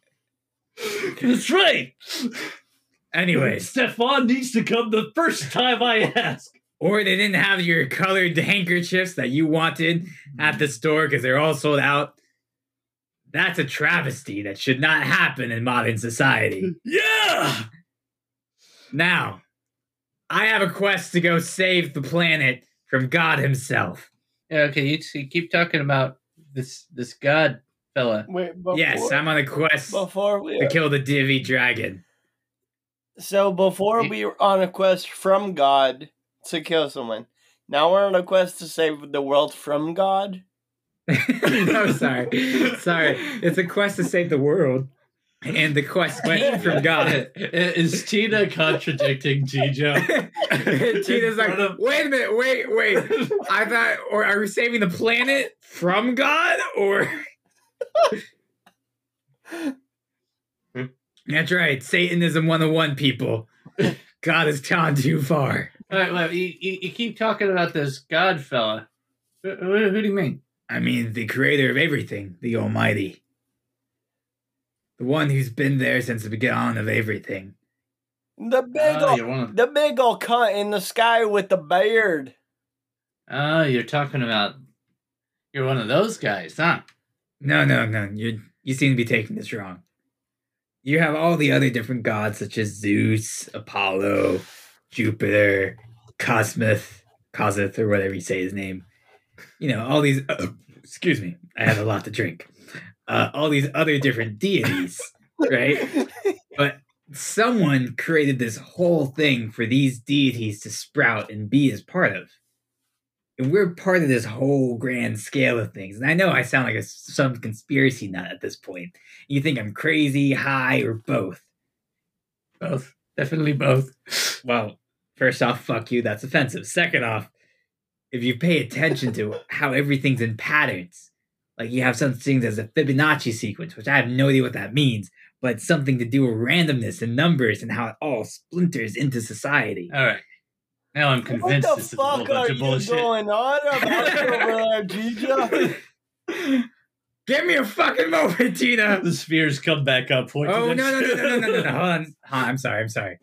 That's right. Anyway, Stefan needs to come the first time I ask. or they didn't have your colored handkerchiefs that you wanted at the store because they're all sold out. That's a travesty that should not happen in modern society. (laughs) Yeah. Now, I have a quest to go save the planet from God Himself. Yeah. Okay. You, you keep talking about this this god fella. Wait, before, yes, I'm on a quest before we to kill the Divi dragon. so before we were on a quest from God to kill someone. Now we're on a quest to save the world from God. (laughs) no, sorry. Sorry. It's a quest to save the world. And the quest came from God. (laughs) Is Tina contradicting Gijo? (laughs) Tina's like, wait a minute, wait, wait. I thought, or are we saving the planet from God? Or That's right. Satanism 101, people. God has gone too far. All right, well, you, you, you keep talking about this God fella. Who, who, who do you mean? I mean, the creator of everything, the Almighty. The one who's been there since the beginning of everything. The big Oh, ol' you're one of the big old cunt in the sky with the beard. oh, you're talking about you're one of those guys, huh? No, no, no. You you seem to be taking this wrong. You have all the other different gods such as Zeus, Apollo, Jupiter, Cosmith, Cosmith, or whatever you say his name. You know, all these excuse me, I had a lot to drink. Uh, all these other different deities, right? But someone created this whole thing for these deities to sprout and be as part of. And we're part of this whole grand scale of things. And I know I sound like a, some conspiracy nut at this point. You think I'm crazy, high, or both. Both. Definitely both. Well, first off, fuck you. That's offensive. Second off, if you pay attention to how everything's in patterns, like you have some things as a Fibonacci sequence, which I have no idea what that means, but something to do with randomness and numbers and how it all splinters into society. All right. Now I'm convinced this is a whole fuck are bunch of you bullshit. going on about over there, Gija? Give me a fucking moment, Tina. The spheres come back up. point Oh no no no no no no no! no. (laughs) Hold on. Hold on. I'm sorry. I'm sorry.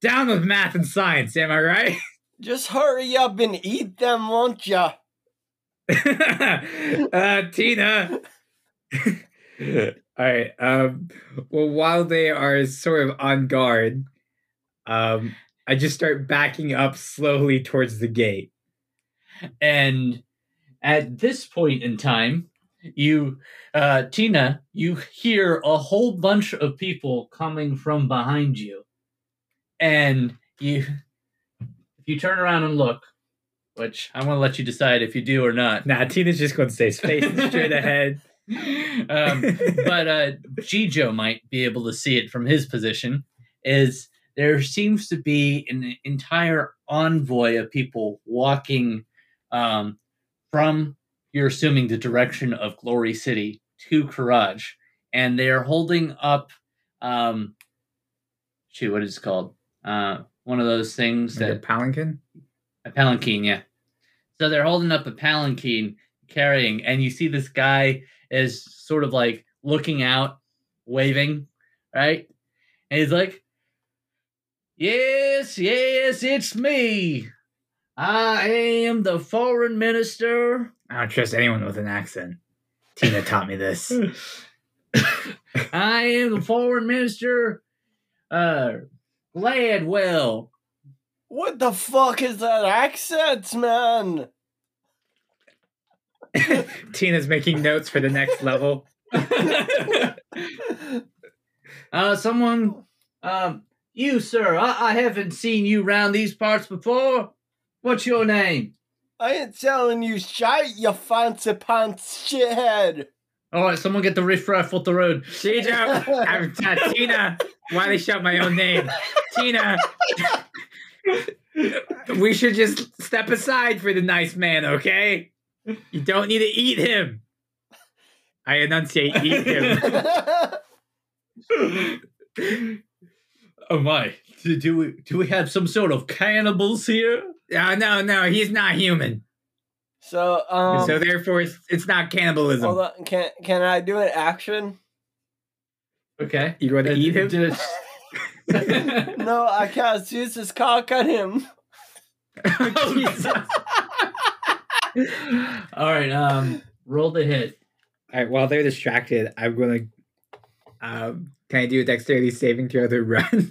Down with math and science. Am I right? (laughs) Just hurry up and eat them, won't ya? (laughs) uh, Tina. (laughs) All right. Um, well, while they are sort of on guard, um, I just start backing up slowly towards the gate. And at this point in time, you, uh, Tina, you hear a whole bunch of people coming from behind you. And you, if you turn around and look, which I'm going to let you decide if you do or not. Nah, Tina's just going to stay facing straight (laughs) ahead. um, but uh, Gijo might be able to see it from his position. Is there seems to be an entire envoy of people walking um, from you're assuming the direction of Glory City to Courage, and they are holding up um, shoot, what is it called? Uh, one of those things Like a that palanquin. a palanquin, yeah. So they're holding up a palanquin, carrying, and you see this guy is sort of like looking out, waving, right? And he's like, Yes, yes, it's me. I am the foreign minister. I don't trust anyone with an accent. Tina taught me this. (laughs) I am the foreign minister, uh, Gladwell. What the fuck is that accent, man? (laughs) Tina's making notes for the next level. (laughs) uh, someone, um, you, sir, I, I haven't seen you round these parts before. What's your name? I ain't telling you shite, you fancy pants shithead. All right, someone get the riffraff off the road. Gijo, I'm, uh, Tina. Why they shout my own name? Tina. we should just step aside for the nice man, okay? You don't need to eat him. I enunciate eat him. oh my! Do, do we do we have some sort of cannibals here? Uh, no, no, he's not human. So, um, so therefore, it's, it's not cannibalism. hold on, can can I do an action? Okay. You want to eat him? Just- (laughs) No, I can't use his cock on him. (laughs) Oh, Jesus. (laughs) All right. Um, roll the hit. All right, while they're distracted, I'm gonna. Um, can I do a dexterity saving throw to run,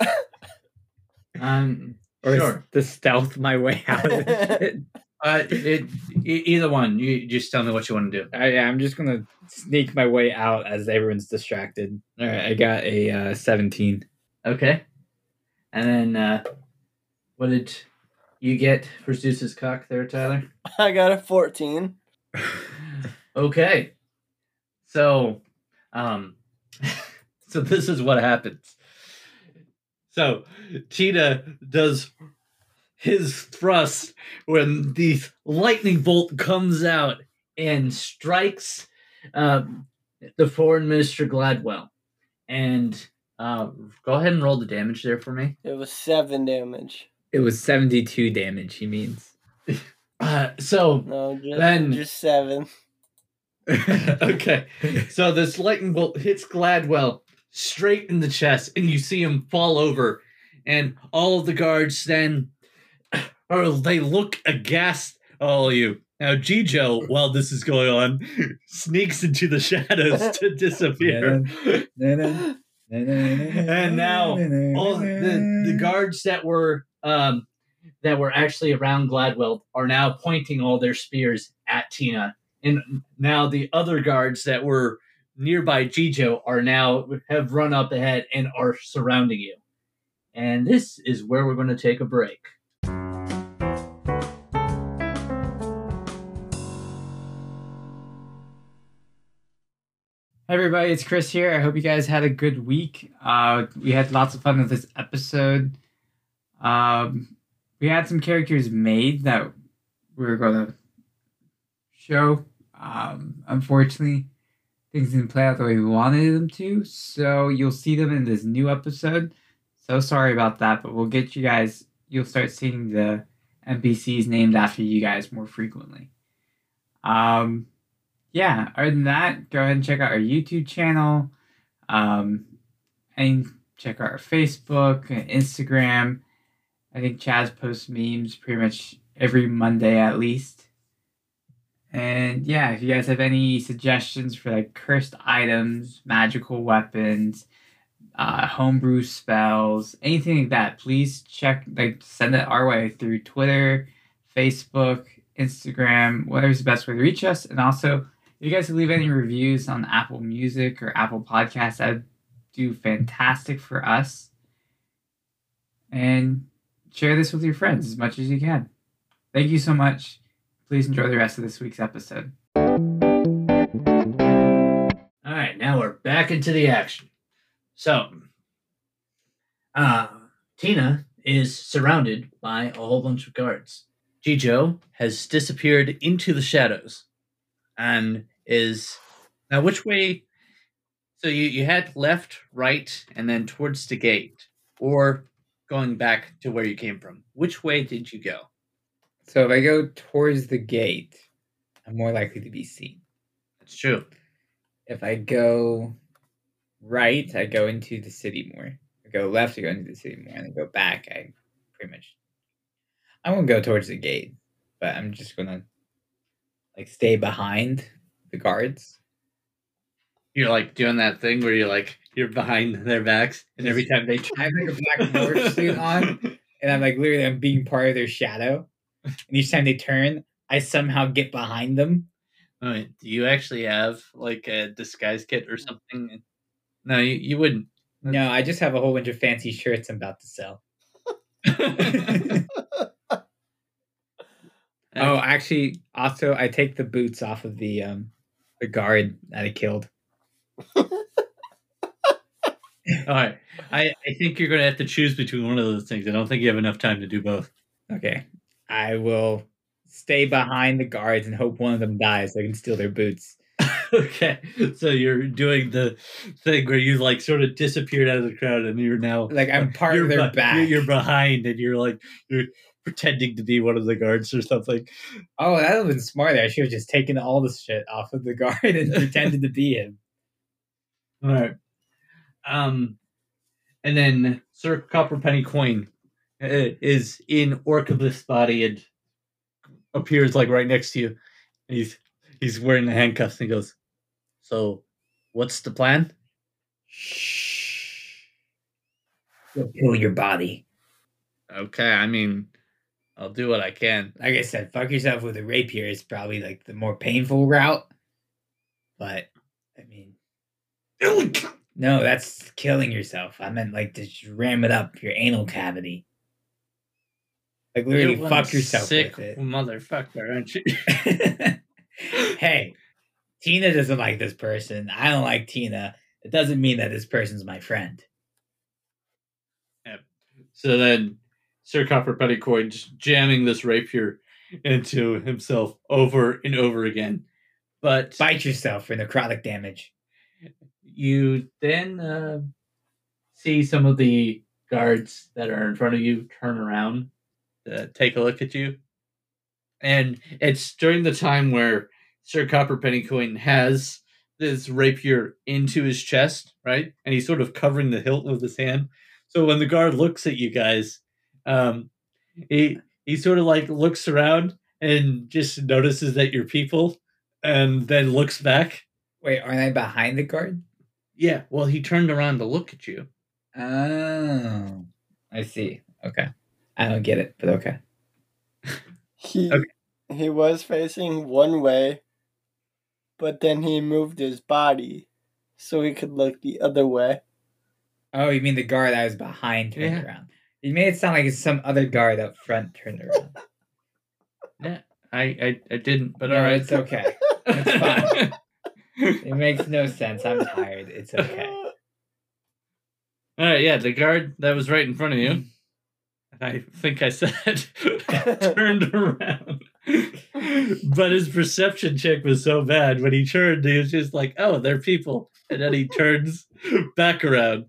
Um, or Sure. to stealth my way out of it? Uh, it, e- either one. You just tell me what you want to do. I, yeah, I'm just gonna sneak my way out as everyone's distracted. All right, I got a uh, 17. Okay. And then, uh, what did you get for Zeus's cock there, Tyler? (laughs) I got a 14. (laughs) Okay. So, um, (laughs) so this is what happens. So, Cheetah does his thrust when the lightning bolt comes out and strikes um, the foreign minister Gladwell, and Uh, go ahead and roll the damage there for me. It was seven damage. It was 72 damage, he means. (laughs) Uh, so No, just, Then- just seven. (laughs) okay, so this lightning bolt hits Gladwell straight in the chest, and you see him fall over, and all of the guards then, or they look aghast at all of you. Now, Gijo, while this is going on, sneaks into the shadows (laughs) to disappear. and And now all the, the guards that were um that were actually around Gladwell are now pointing all their spears at Tina. And now the other guards that were nearby Gijo are now have run up ahead and are surrounding you. And this is where we're going to take a break. Hey everybody, it's Chris here. I hope you guys had a good week. Uh, we had lots of fun with this episode. Um, we had some characters made that we were going to show. Um, unfortunately, things didn't play out the way we wanted them to, so you'll see them in this new episode. So sorry about that, but we'll get you guys. You'll start seeing the NPCs named after you guys more frequently. Um, yeah, other than that, go ahead and check out our YouTube channel. Um, and check out our Facebook and Instagram. I think Chaz posts memes pretty much every Monday at least. And yeah, if you guys have any suggestions for like cursed items, magical weapons, uh, homebrew spells, anything like that, please check like send it our way through Twitter, Facebook, Instagram, whatever's the best way to reach us. And also if you guys could leave any reviews on Apple Music or Apple Podcasts, that'd do fantastic for us. And share this with your friends as much as you can. Thank you so much. Please enjoy the rest of this week's episode. All right, now we're back into the action. So, uh, Tina is surrounded by a whole bunch of guards. Gijo has disappeared into the shadows and is now which way? So you, you had left, right, and then towards the gate, or going back to where you came from. Which way did you go? So if I go towards the gate, I'm more likely to be seen. That's true. If I go right, I go into the city more. If I go left, I go into the city more. And I go back, I pretty much. I won't go towards the gate, but I'm just gonna like stay behind the guards. You're like doing that thing where you're like you're behind their backs, and every time they try, I have like a black (laughs) morph suit on, and I'm like literally I'm being part of their shadow. And each time they turn, I somehow get behind them. Right. Do you actually have like a disguise kit or something? No, you, you wouldn't. No, I just have a whole bunch of fancy shirts I'm about to sell. (laughs) (laughs) Oh, actually, also I take the boots off of the um the guard that I killed. (laughs) all right. I, I think you're gonna have to choose between one of those things. I don't think you have enough time to do both. Okay, I will stay behind the guards and hope one of them dies so I can steal their boots. (laughs) okay. So you're doing the thing where you like sort of disappeared out of the crowd and you're now Like I'm part of their be- back. You're, you're behind and you're like you're pretending to be one of the guards or something. Oh, that would have been smarter. I should have just taken all the shit off of the guard and pretended to be him. (laughs) All right. Um, and then Sir Copperpenny Coin uh, is in Orcabus' body and appears like right next to you. And he's he's wearing the handcuffs and he goes, "So, what's the plan?" Shh. You'll kill your body. Okay, I mean, I'll do what I can. Like I said, fuck yourself with a rapier is probably like the more painful route. But I mean, no, that's killing yourself. I meant like to just ram it up your anal cavity. Like literally, You're fuck yourself sick with it. motherfucker, aren't you? (laughs) hey, Tina doesn't like this person. I don't like Tina. It doesn't mean that this person's my friend. So then Sir Copperpenny Coin just jamming this rapier into himself over and over again. But Bite yourself for necrotic damage. you then uh, see some of the guards that are in front of you turn around to take a look at you. And it's during the time where Sir Copper Pennycoin has this rapier into his chest, right? And he's sort of covering the hilt with his hand. So when the guard looks at you guys, um, he he sort of like looks around and just notices that you're people, and then looks back. Wait, aren't I behind the guard? Yeah, well, he turned around to look at you. Oh, I see. Okay, I don't get it, but okay. (laughs) He Okay. he was facing one way, but then he moved his body so he could look the other way. Oh, you mean the guard that was behind turned Yeah. around? You made it sound like it's some other guard up front turned around. (laughs) Yeah, I I, I didn't, but no, all right, it's okay. It's fine. (laughs) It makes no sense. I'm tired. It's okay. (laughs) All right, yeah, the guard that was right in front of you. I think I said turned around. but his perception check was so bad when he turned, he was just like, "Oh, they're people," and then he turns back around.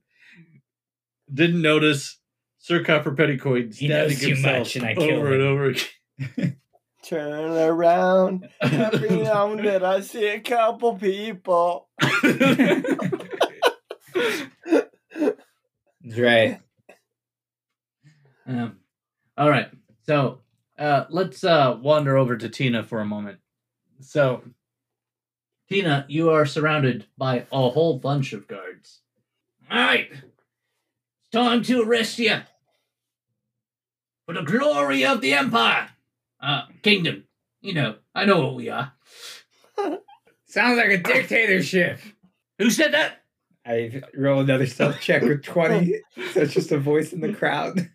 Didn't notice Sir Copper Petticoat He stabbing knows too himself much, and I kill over and over again. (laughs) Turn around. Every now and (laughs) then I see a couple people. That's right. Um, all right. So uh, let's uh, wander over to Tina for a moment. So, Tina, you are surrounded by a whole bunch of guards. All right. It's time to arrest you. For the glory of the Empire. Uh, kingdom. You know, I know what we are. (laughs) Sounds like a dictatorship. Who said that? I roll another stealth check with 20. (laughs) so it's just a voice in the crowd.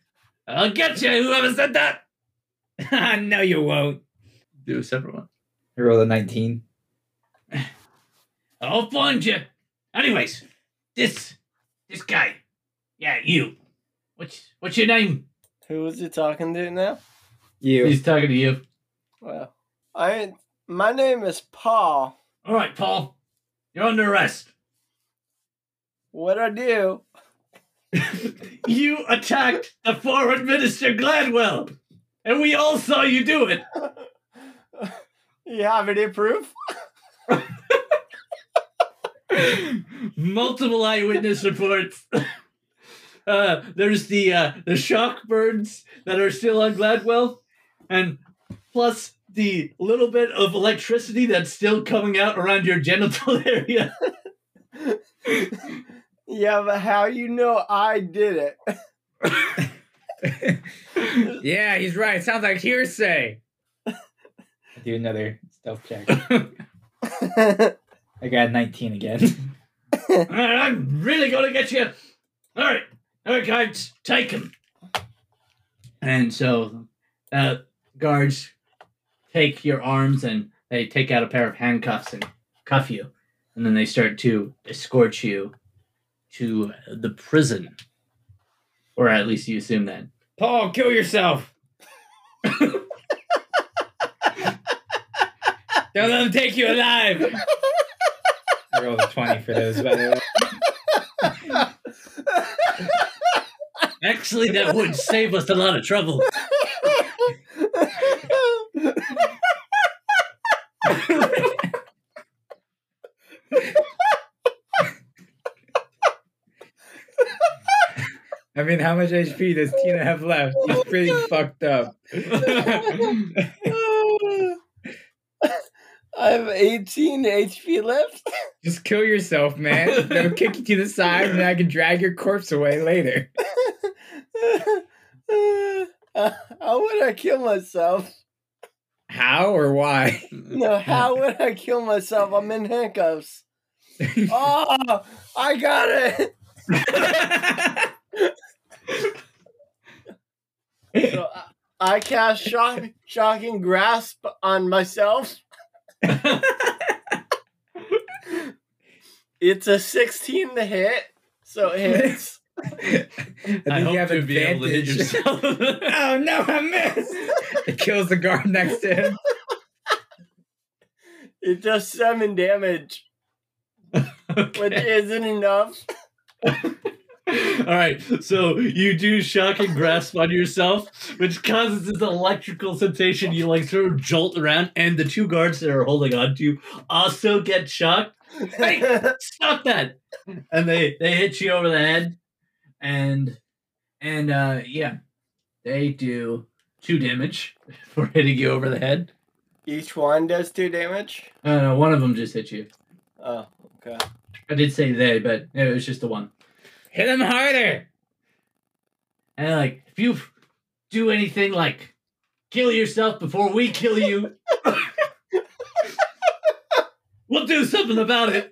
I'll get you, whoever said that. (laughs) no, you won't. Do a separate one. I rolled a 19. (sighs) I'll find you. Anyways, this this guy. Yeah, you. What's what's your name? Who is he talking to now? You. He's talking to you. Well, I my name is Paul. All right, Paul. You're under arrest. What I do? (laughs) you attacked the foreign minister Gladwell, and we all saw you do it. (laughs) you have any proof? (laughs) Multiple eyewitness reports. Uh, there's the uh, the shock burns that are still on Gladwell, and plus the little bit of electricity that's still coming out around your genital (laughs) area. Yeah, but how you know I did it? (laughs) yeah, he's right. Sounds like hearsay. I do another stealth check. (laughs) I got 19 again. All right, I'm really gonna get you. All right, all right, guards, take him. And so, uh, guards take your arms and they take out a pair of handcuffs and cuff you, and then they start to escort you to the prison, or at least you assume that. Paul, kill yourself. Don't let them take you alive. I rolled a 20 for those, by the way. (laughs) Actually, that would save us a lot of trouble. (laughs) I mean, how much HP does Tina have left? He's oh, pretty fucked up. (laughs) I have 18 HP left. Just kill yourself, man. (laughs) They'll kick you to the side, and I can drag your corpse away later. Uh, (laughs) how would I kill myself? How or why? No, how would I kill myself? I'm in handcuffs. Oh, I got it. So I, I cast shock, shocking grasp on myself. (laughs) It's a 16 to hit, so it hits. (laughs) I think I you hope have to be able to hit advantage. yourself. (laughs) oh no, I missed! It kills the guard next to him. It does seven damage, (laughs) which isn't enough. All right, so you do shock and grasp on yourself, which causes this electrical sensation. You like sort of jolt around, and the two guards that are holding on to you also get shocked. Hey, stop that! And they they hit you over the head, and and uh yeah, they do two damage (laughs) for hitting you over the head. Each one does two damage. Uh, no, one of them just hit you. Oh, okay. I did say they, but it was just the one. Hit him harder. And like, if you do anything like kill yourself before we kill you, we'll do something about it.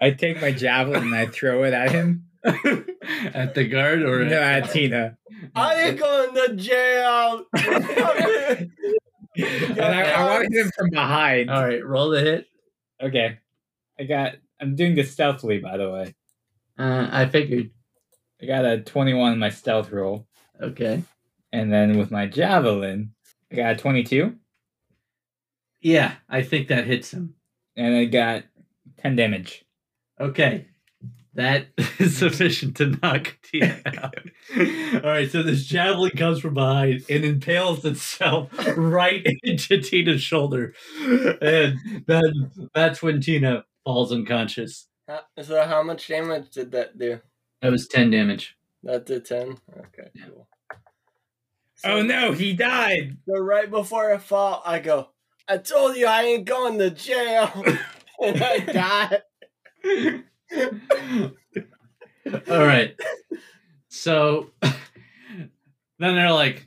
I take my javelin and I throw it at him. at the guard or No, at Tina. I ain't going to jail. And I, I want to hit him from behind. All right, roll the hit. Okay. I got. I'm doing this stealthily, by the way. Uh, I figured. I got a 21 in my stealth roll, Okay. and then with my javelin, I got a 22, Yeah, I think that hits him. and I got 10 damage. Okay. That (laughs) is sufficient to knock Tina out. (laughs) All right, so this javelin comes from behind and impales itself right (laughs) into Tina's shoulder. And then that's when Tina falls unconscious. How- so how much damage did that do? That was 10 damage. That did 10? Okay, Yeah. cool. Oh no, he died! So right before I fall, I go, I told you I ain't going to jail. (laughs) and I die. (laughs) All right. So (laughs) then they're like,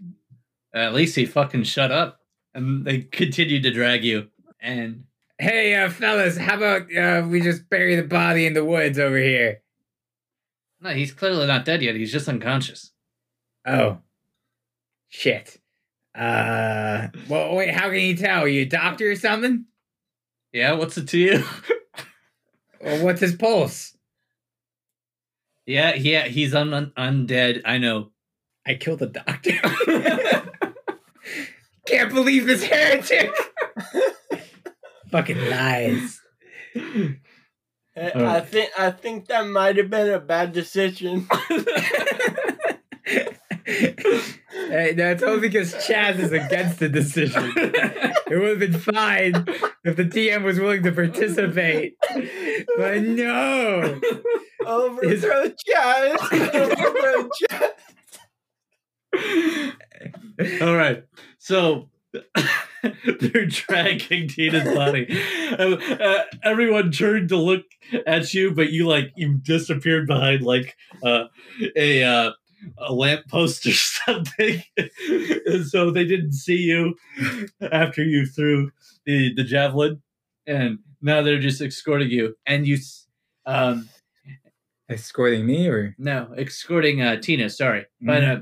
at least he fucking shut up. And they continue to drag you. And Hey, uh, fellas, how about uh, we just bury the body in the woods over here? no, he's clearly not dead yet. He's just unconscious. Oh. Shit. Uh, well, wait, how can you tell? Are you a doctor or something? Yeah, what's it to you? (laughs) Well, what's his pulse? yeah, yeah, he's un- un- undead. I know. I killed the doctor. (laughs) Can't believe this heretic. (laughs) Fucking lies. I, I think I think that might have been a bad decision. (laughs) (laughs) hey, no, it's only because Chaz is against the decision. (laughs) It would have been fine if the DM was willing to participate. But no. Overthrow Chaz. Overthrow Chaz. All right. So (laughs) they're dragging Tina's body. Uh, uh, everyone turned to look at you, but you like you disappeared behind like uh, a uh, a lamppost or (laughs) something. and so they didn't see you after you threw the the javelin, and now they're just escorting you. And you, um, Escorting me or? no, escorting uh, Tina. Sorry, but uh,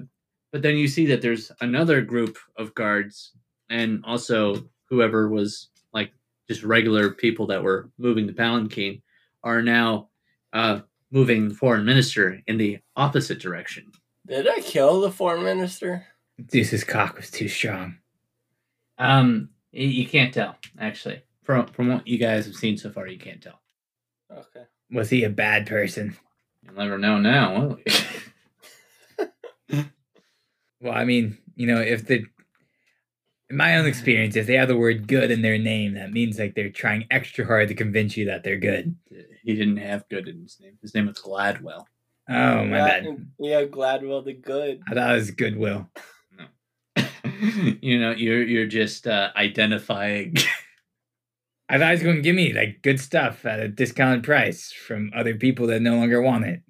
but then you see that there's another group of guards, and also whoever was like just regular people that were moving the palanquin are now uh, moving the foreign minister in the opposite direction. Did I kill the foreign minister? Zeus's cock was too strong. Um, you can't tell actually from from what you guys have seen so far. You can't tell. Okay. Was he a bad person? You'll never know now. will you? (laughs) (laughs) Well, I mean, you know, if the in my own experience, if they have the word good in their name, that means like they're trying extra hard to convince you that they're good. he didn't have good in his name. His name was Gladwell. Oh my Glad- bad. Yeah, Gladwell the good. I thought it was goodwill. (laughs) you know, you're you're just uh, identifying. (laughs) I thought he was going to give me like good stuff at a discounted price from other people that no longer want it.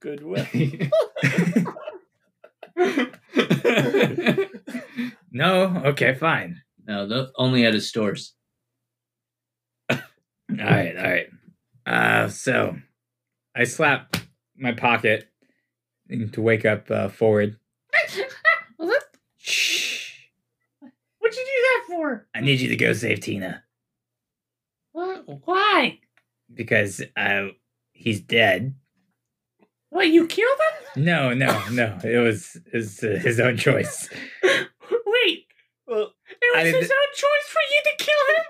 Goodwill. (laughs) No, okay, fine. no, the, only at his stores. (laughs) All right, all right. Uh, so I slap my pocket to wake up uh, Ford. (laughs) Shh! What'd you do that for? I need you to go save Tina What? Why? because uh, he's dead. What? You killed him? No, no, no. It was his uh, his own choice. (laughs) him? Wait, Well, it was his didn't- own choice for you to kill him.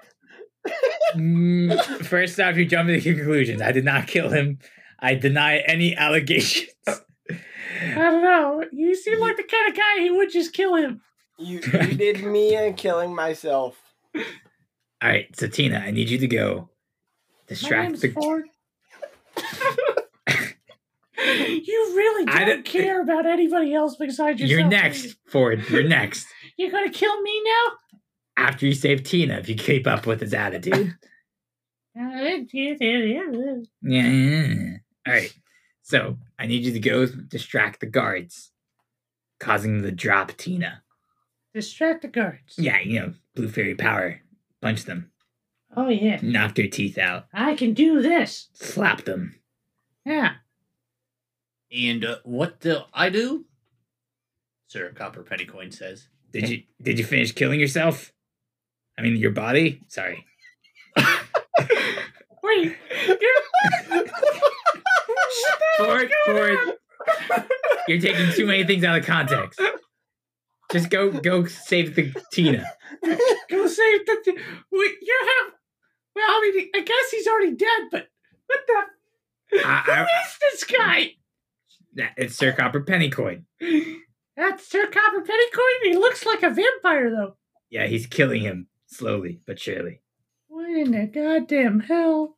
Mm, First off, you jump to conclusions. I did not kill him. I deny any allegations. (laughs) I don't know. You seem like the kind of guy who would just kill him. You, you did me and killing myself. All right, so Tina, I need you to go distract the. Ford. (laughs) you really don't don't- care about anybody else besides yourself. You're next, you? Ford. You're next. You're gonna kill me now? After you save Tina, if you keep up with his attitude. (laughs) Yeah. All right. So I need you to go distract the guards, causing them to drop Tina. Distract the guards. Yeah, you know, blue fairy power. Punch them, Oh yeah. knock their teeth out, I can do this. slap them. Yeah. And uh, what do I do? Sir Copper Pennycoin says. Did you did you finish killing yourself? I mean, your body. Sorry. (laughs) Wait. Ford, (laughs) Ford, you're taking too many things out of context. Just go, go save the Tina. Go save the. Th- Wait, you have. Well, I mean, I guess he's already dead, but what the? Who I, is this guy? I, it's Sir Copper Pennycoin. (laughs) That's Sir Copper Pennycoin. He looks like a vampire, though. Yeah, he's killing him slowly but surely. What in the goddamn hell?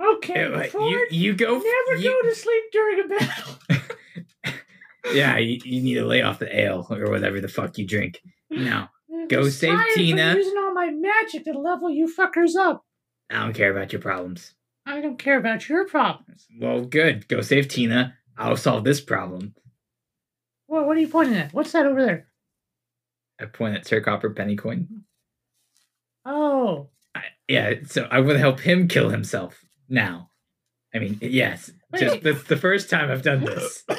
Okay, Yeah, like, you you go. never you- go to sleep during a battle. (laughs) (laughs) Yeah, you, you need to lay off the ale or whatever the fuck you drink. Now, Go save Tina. Using all my magic to level you fuckers up. I don't care about your problems. I don't care about your problems. Well, good. Go save Tina. I'll solve this problem. What? What are you pointing at? What's that over there? I point at Sir Copper Pennycoin. Oh, I, yeah, so I would help him kill himself now. I mean, yes, just that's the first time I've done this. (laughs) I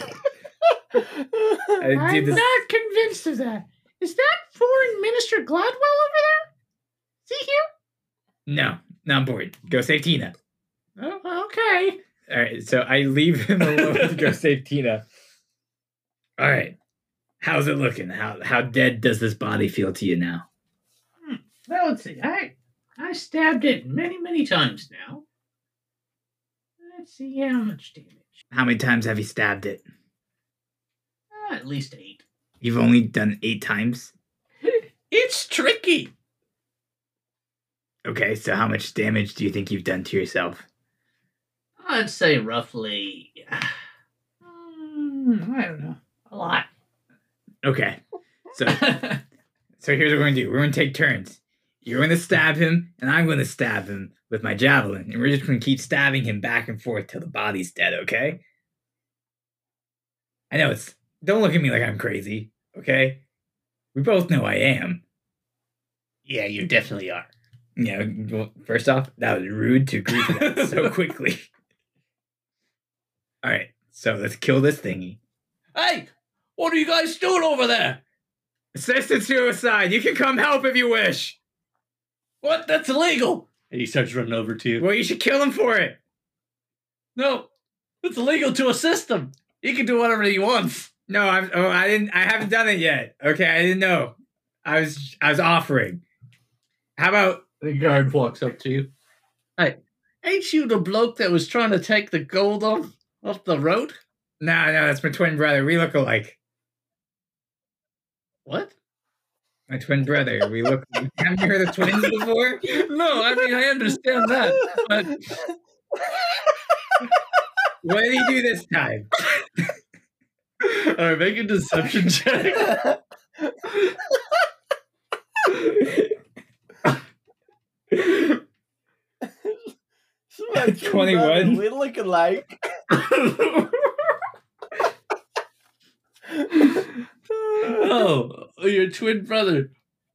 I'm this. not convinced of that. Is that Foreign Minister Gladwell over there? Is he here? No, not on board. Go save Tina. Oh, okay. All right, so I leave him alone to go (laughs) save Tina. All right, how's it looking? How how dead does this body feel to you now? Well, let's see. I I stabbed it many, many times now. Let's see how much damage. How many times have you stabbed it? Ah, at least eight. You've only done eight times. (laughs) It's tricky. Okay, so how much damage do you think you've done to yourself? I'd say roughly. (sighs) Mm, I don't know. A lot. Okay, so (laughs) so here's what we're gonna do. We're gonna take turns. You're gonna stab him, and I'm gonna stab him with my javelin, and we're just gonna keep stabbing him back and forth till the body's dead. Okay? I know it's. Don't look at me like I'm crazy. Okay? We both know I am. Yeah, you definitely are. Yeah. Well, first off, that was rude to agree to that so (laughs) quickly. All right, so let's kill this thingy. Hey, what are you guys doing over there? Assisted suicide. You can come help if you wish. What? That's illegal. And he starts running over to you. Well, you should kill him for it. No, it's illegal to assist him. He can do whatever he wants. No, I'm. Oh, I didn't. I haven't done it yet. Okay, I didn't know. I was. I was offering. How about? The guard walks up to you. Hey, ain't you the bloke that was trying to take the gold off, off the road? No, no, that's my twin brother. We look alike. What? My twin brother. We look. (laughs) Haven't you heard of twins before? No, I mean, I understand that. But (laughs) What did he do this time? (laughs) all right, make a deception check. 21. We look alike. Oh, your twin brother.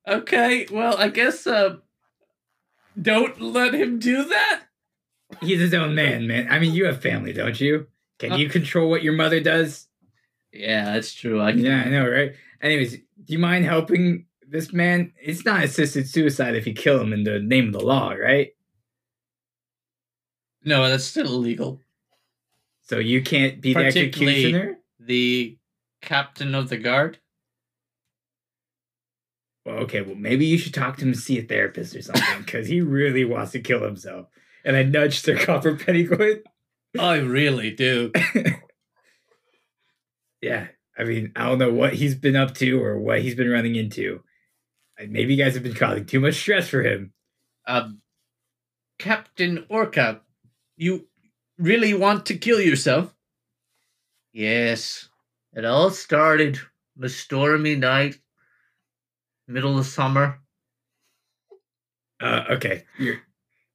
Okay, well, I guess uh, don't let him do that. He's his own man, man. I mean, you have family, don't you? Can you control what your mother does? Yeah, that's true. I Yeah, I know, right? Anyways, do you mind helping this man? It's not assisted suicide if you kill him in the name of the law, right? No, that's still illegal. So you can't be the executioner? The captain of the guard. Well, okay, well, maybe you should talk to him and see a therapist or something, (laughs) because he really wants to kill himself. And I nudged Sir Copper Petticoat. I really do. (laughs) yeah, I mean, I don't know what he's been up to or what he's been running into. Maybe you guys have been causing too much stress for him. Um, Captain Orca, you really want to kill yourself? Yes. It all started on a stormy night, middle of summer. Uh, okay, you're,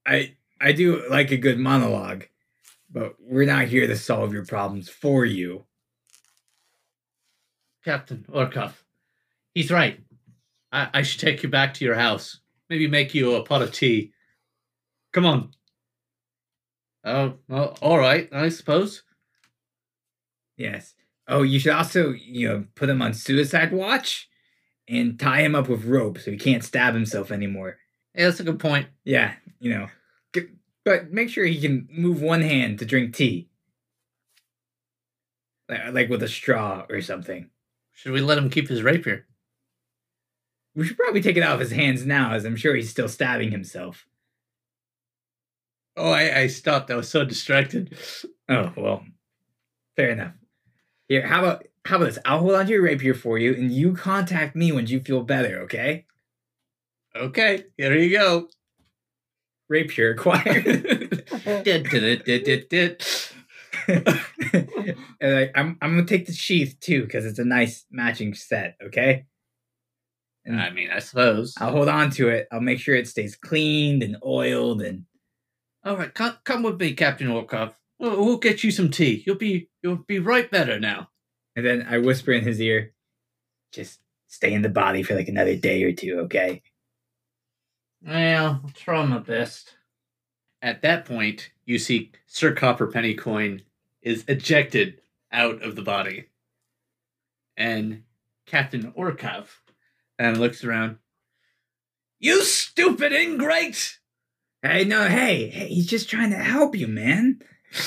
I I do like a good monologue, but we're not here to solve your problems for you. Captain Orkov, he's right. I, I should take you back to your house. Maybe make you a pot of tea. Come on. Oh, well, all right, I suppose. Yes. Oh, you should also you know put him on suicide watch and tie him up with rope so he can't stab himself anymore. Yeah, that's a good point. Yeah, you know, but make sure he can move one hand to drink tea, Li- like with a straw or something. Should we let him keep his rapier? We should probably take it out of his hands now, as I'm sure he's still stabbing himself. Oh, I, I stopped. I was so distracted. Oh well, fair enough. Here, how about how about this? I'll hold on to your rapier for you, and you contact me when you feel better. Okay? Okay, here you go. Rapier acquired. (laughs) (laughs) And like, I'm I'm gonna take the sheath too because it's a nice matching set. Okay, and I mean, I suppose. I'll hold on to it. I'll make sure it stays cleaned and oiled and All right, come, come with me, Captain Orkov. We'll, we'll get you some tea. You'll be you'll be right better now. and then I whisper in his ear, just stay in the body for like another day or two. Okay. Well, I'll try my best. At that point, you see Sir Copper Pennycoin is ejected out of the body. And Captain Orkov and looks around. You stupid ingrate! Hey, no, hey, hey, he's just trying to help you, man.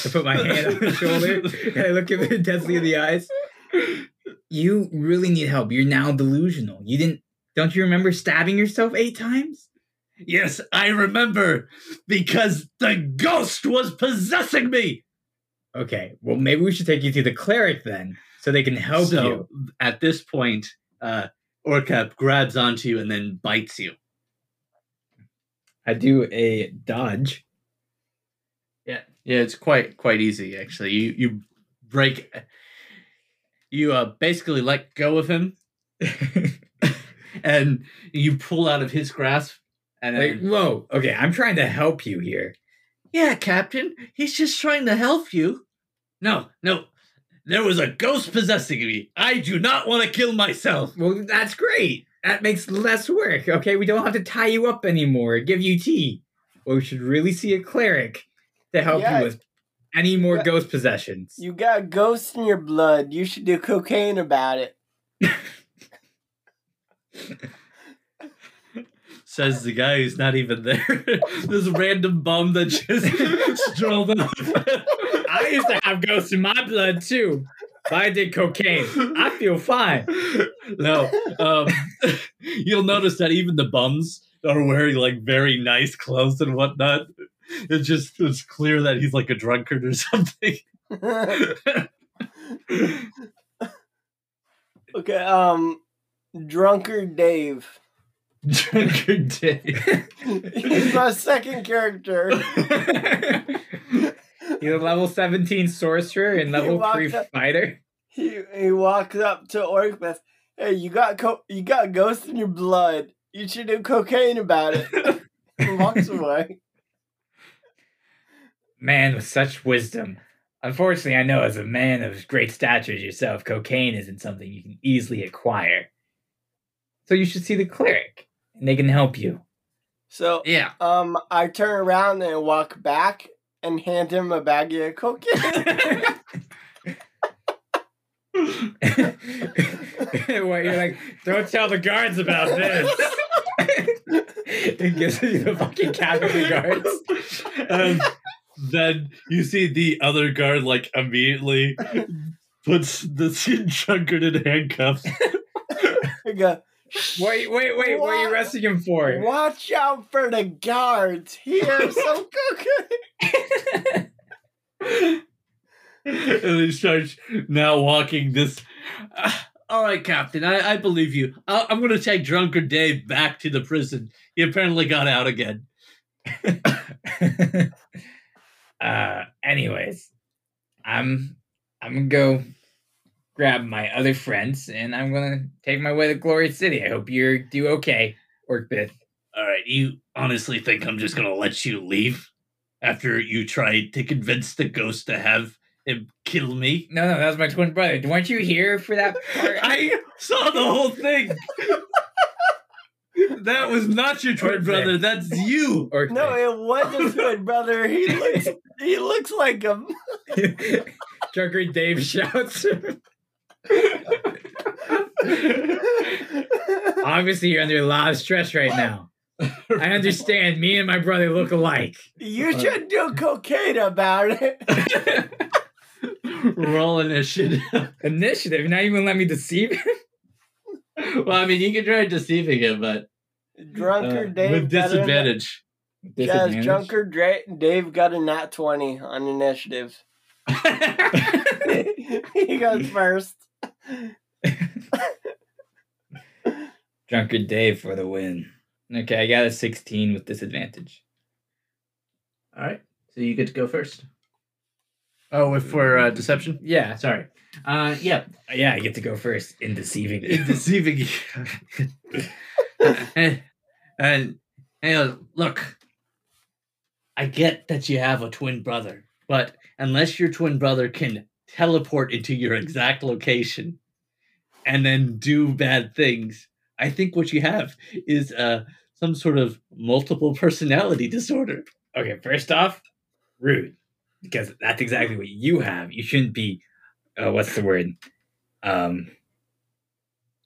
I put my hand on his shoulder (laughs) and I look him intensely in the eyes. You really need help. You're now delusional. You didn't. Don't you remember stabbing yourself eight times? Yes, I remember, because the ghost was possessing me! Okay, well, maybe we should take you to the cleric then, so they can help so, you. at this point, uh, Orcap grabs onto you and then bites you. I do a dodge. Yeah, it's quite quite easy actually. You you break, you uh basically let go of him, (laughs) and you pull out of his grasp, and like, then, whoa, okay, I'm trying to help you here. yeah, Captain, he's just trying to help you. No, no, there was a ghost possessing me. I do not want to kill myself. Well, that's great. That makes less work. Okay, we don't have to tie you up anymore, give you tea. Well, we should really see a cleric to help Yeah. you with any more Yeah. ghost possessions. You got ghosts in your blood. You should do cocaine about it. Says the guy who's not even there. (laughs) this random bum that just (laughs) strolled up. I used to have ghosts in my blood too. But I did cocaine. I feel fine. no. Um, (laughs) you'll notice that even the bums are wearing like very nice clothes and whatnot. (laughs) It's just it's clear that he's like a drunkard or (laughs) something. okay, um, drunkard Dave. drunkard Dave. (laughs) He's my second character. He's a level 17 sorcerer and level 3 up- fighter. He he walks up to Orcbeth. Hey, you got co- you got ghosts in your blood. You should do cocaine about it. walks away. Man with such wisdom. Unfortunately, I know as a man of great stature as yourself, cocaine isn't something you can easily acquire. So you should see the cleric, and they can help you. So yeah. um, I turn around and walk back and hand him a baggie of cocaine. (laughs) (laughs) What you're like, don't tell the guards about this. (laughs) it gives you the fucking cap of the guards. And then you see the other guard like immediately puts the (laughs) skin drunkard in handcuffs. (laughs) I go, Wait, wait, wait, what are you arresting him for? Watch out for the guards. Here's some cocaine. and he starts now walking this. "Uh, all right, Captain, I, I believe you. I, I'm going to take Drunkard Dave back to the prison. He apparently got out again. (laughs) uh anyways i'm i'm gonna go grab my other friends and i'm gonna take my way to glory city i hope you're do okay orkbith All right, you honestly think I'm just to let you leave after you tried to convince the ghost to have him kill me? no no that was my twin brother weren't you here for that (laughs) part I saw the whole thing. (laughs) that was not your twin brother. That's you. Orkbith. No, it was his twin brother. He looks he looks like him. (laughs) drunkard dave shouts obviously you're under a lot of stress right now i understand me and my brother look alike You should do cocaine about it. (laughs) Roll initiative. initiative you're not even let me deceive him well, I mean, you can try deceiving him, but Drunker uh, Dave with got a- disadvantage. Yes, Disadvantage? Drunker Dra- Dave got a nat twenty on initiative. (laughs) he goes first. (laughs) Drunkard Dave for the win. Okay, I got a 16 with disadvantage. All right, so you get to go first. Oh, if for uh, deception. Yeah, Sorry. Uh, yeah, yeah, I get to go first in deceiving. in deceiving you. (laughs) and, look, I get that you have a twin brother, but unless your twin brother can teleport into your exact location and then do bad things, I think what you have is uh, some sort of multiple personality disorder. okay, first off, rude. Because that's exactly what you have. You shouldn't be uh, what's the word? Um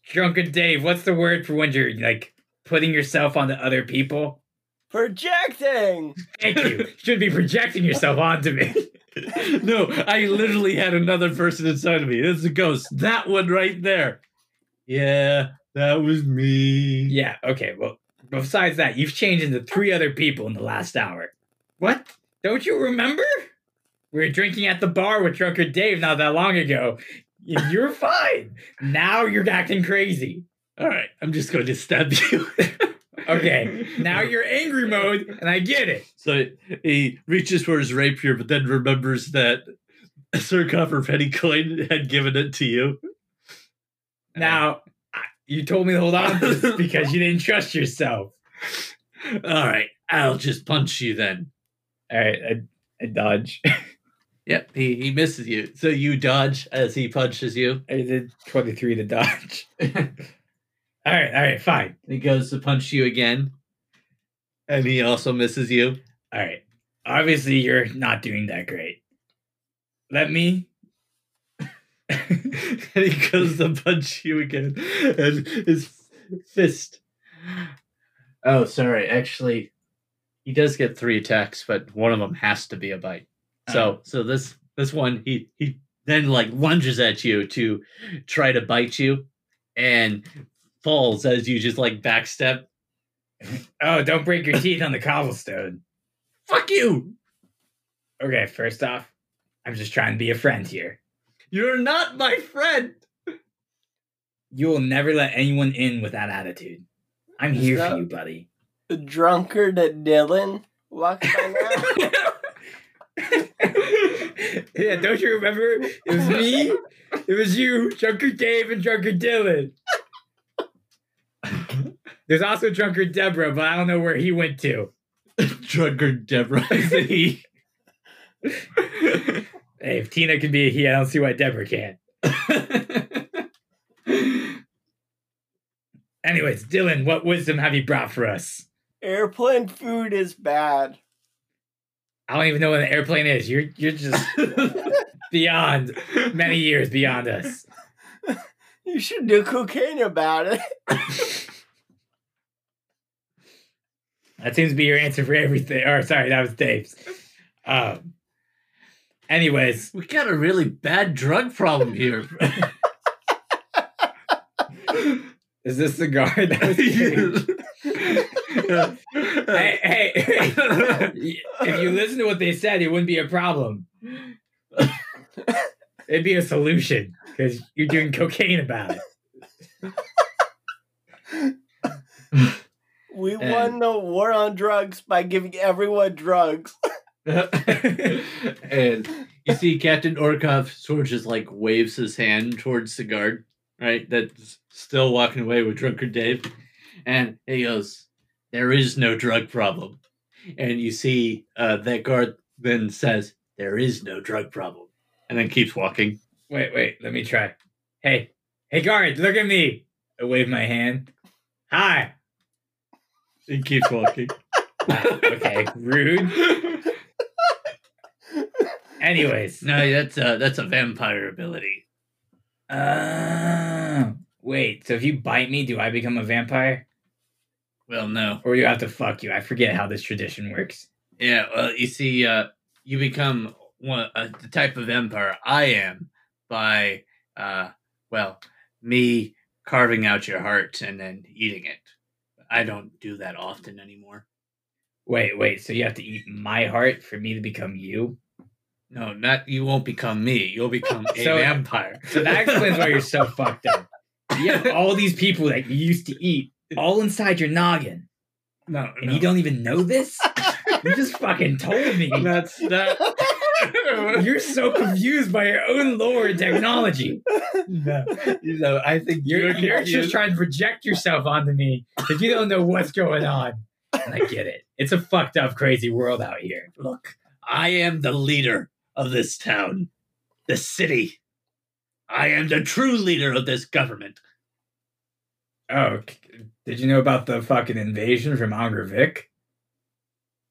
Drunken Dave, what's the word for when you're like putting yourself onto other people? Projecting. Thank you. (laughs) you shouldn't be projecting yourself onto me. (laughs) no, I literally had another person inside of me. It's a ghost. That one right there. Yeah, that was me. Yeah, okay. Well, besides that, you've changed into three other people in the last hour. What? Don't you remember? We were drinking at the bar with Drunkard Dave not that long ago. You're fine. Now you're acting crazy. All right, I'm just going to stab you. (laughs) Okay, now you're angry mode, and I get it. So he reaches for his rapier, but then remembers that Sir Copper Pennycoin had given it to you. Now, you told me to hold on to this (laughs) because you didn't trust yourself. All right, I'll just punch you then. All right, I, I dodge. (laughs) Yep, he, he misses you. So you dodge as he punches you. I did 23 to dodge. All right, all right, fine. he goes to punch you again. And he also misses you. All right. Obviously, you're not doing that great. Let me. (laughs) and he goes to punch you again. And his fist. Oh, sorry. Actually, he does get three attacks, but one of them has to be a bite. So, oh. so this this one, he he then like lunges at you to try to bite you, and falls as you just like backstep. (laughs) Oh, don't break your teeth on the cobblestone. (laughs) Fuck you! Okay, first off, I'm just trying to be a friend here. You're not my friend. You will never let anyone in with that attitude. I'm here for you, buddy. The drunkard at Dylan walks by now. (laughs) yeah, don't you remember? It was me, it was you, Drunkard Dave, and Drunker Dylan. There's also Drunkard Deborah, but I don't know where he went to. (laughs) Drunkard Deborah (laughs) is a he. Hey, if Tina can be a he, I don't see why Deborah can't. (laughs) Anyways, Dylan, what wisdom have you brought for us? Airplane food is bad. I don't even know what an airplane is. You're you're just beyond many years beyond us. You should do cocaine about it. That seems to be your answer for everything. Or sorry, that was Dave's. Um. Anyways, we got a really bad drug problem here. (laughs) is this the guard that was (laughs) (laughs) hey, hey, hey. if you listen to what they said, it wouldn't be a problem. It'd be a solution because you're doing cocaine about it. We And- won the war on drugs by giving everyone drugs. (laughs) and you see Captain Orkov sort of just like waves his hand towards the guard, right? That's still walking away with Drunkard Dave. And he goes, There is no drug problem. And you see uh, that guard then says, There is no drug problem. And then keeps walking. Wait, wait, let me try. Hey, hey, guard, look at me. I wave my hand. Hi. And keeps walking. (laughs) Okay, rude. Anyways, no, that's a, that's a vampire ability. uh, wait. So if you bite me, do I become a vampire, Well, no. or do you have to fuck you? I forget how this tradition works. Yeah, well, you see, uh, you become one uh, the type of vampire I am by, uh, well, me carving out your heart and then eating it. I don't do that often anymore. Wait, wait. So you have to eat my heart for me to become you? No, not you won't become me. You'll become a (laughs) So- vampire. So that explains why you're so (laughs) fucked up. You have all these people that you used to eat all inside your noggin, no, and no. you don't even know this. (laughs) You just fucking told me. That's that. (laughs) You're so confused by your own lore and technology. no, you know, I think You're, you're, you're just trying to project yourself onto me because you don't know what's going on. And I get it. It's a fucked up, crazy world out here. Look, I am the leader of this town, the city. I am the true leader of this government. Oh, did you know about the fucking invasion from Angravik?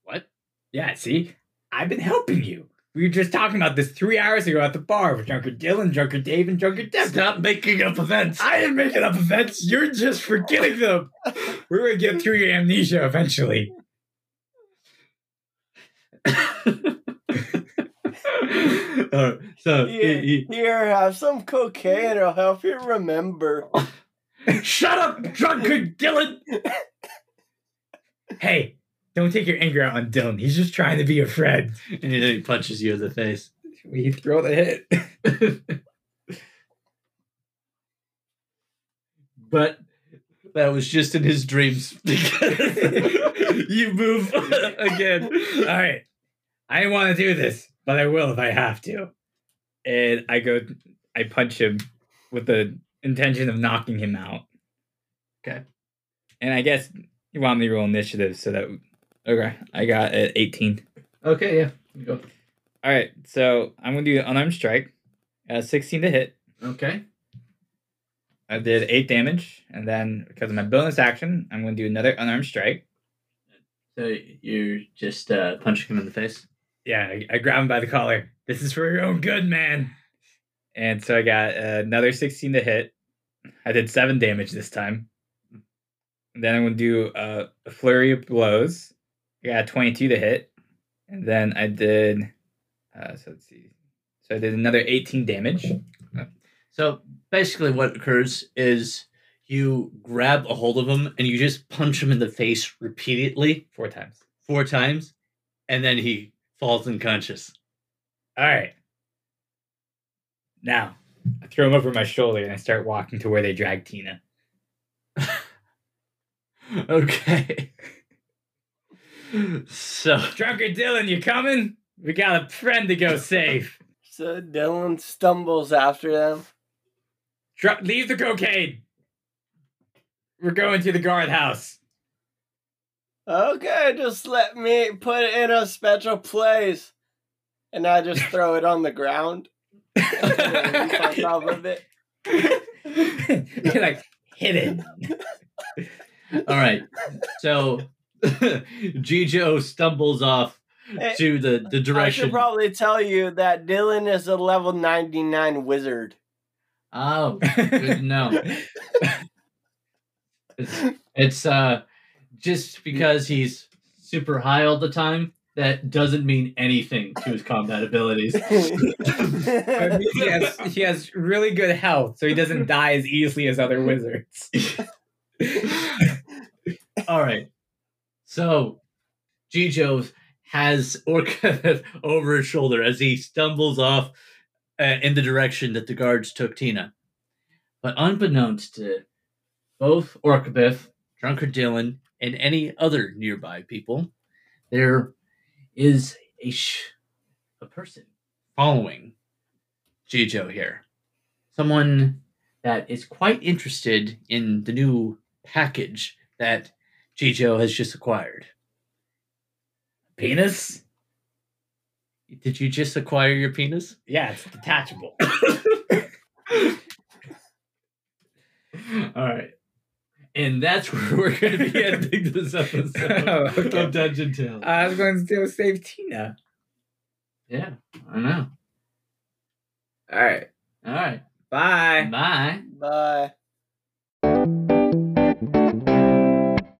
What? Yeah, see, I've been helping you. We were just talking about this three hours ago at the bar with Drunker Dylan, Drunker Dave, and Drunker Deb. Stop making up events. I didn't make up events. You're just forgetting them. We're gonna get through your amnesia eventually. (laughs) Uh, so Here, he- here, have some cocaine. It'll help you remember. (laughs) shut up, drunkard Dylan. (laughs) Hey, don't take your anger out on Dylan. He's just trying to be a friend. And then he punches you in the face. We throw the hit. (laughs) but that was just in his dreams because (laughs) you move (laughs) again. All right. I didn't want to do this, but I will if I have to. And I go, I punch him with the intention of knocking him out. Okay. And I guess you want me to roll initiative so that. Okay. I got it 18. Okay, yeah. Go. All right. So I'm going to do unarmed strike. Uh, 16 to hit. Okay. I did 8 damage. And then because of my bonus action, I'm going to do another unarmed strike. So you're just uh, punching him in the face. Yeah, I, I grab him by the collar. This is for your own good, man. And so I got uh, another 16 to hit. I did seven damage this time. And then I'm going to do uh, a flurry of blows. I got 22 to hit. And then I did, uh, so let's see. So I did another 18 damage. So basically, what occurs is you grab a hold of him and you just punch him in the face repeatedly Four times. four times, and then he falls unconscious. All right. Now, I throw him over my shoulder and I start walking to where they drag Tina. (laughs) Okay. So Drunker Dylan, you coming? We got a friend to go save. So Dylan stumbles after them. Dr- leave the cocaine. We're going to the guardhouse. Okay, just let me put it in a special place. And I just throw it on the ground. And then leap on top of it. You're like, hit it. all right. So (laughs) Gijo stumbles off Hey, to the the direction. I should probably tell you that Dylan is a level 99 wizard. oh, (laughs) good to know. It's, it's uh just because he's super high all the time. That doesn't mean anything to his combat abilities. (laughs) That means he, has, he has really good health, so he doesn't die as easily as other wizards. All right. So Gijo has Orca (laughs) over his shoulder as he stumbles off uh, in the direction that the guards took Tina. But unbeknownst to both Orkabith, Drunkard Dylan, and any other nearby people, there is a sh- a person following Gijo here. Someone that is quite interested in the new package that Gijo has just acquired. Penis? Did you just acquire your penis? Yeah, it's detachable. (coughs) All right. And that's where (laughs) we're going to be (laughs) ending this episode Oh, okay. of Dungeon Tales. I was going to save Tina. yeah, I know. All right. All right. Bye. Bye. Bye.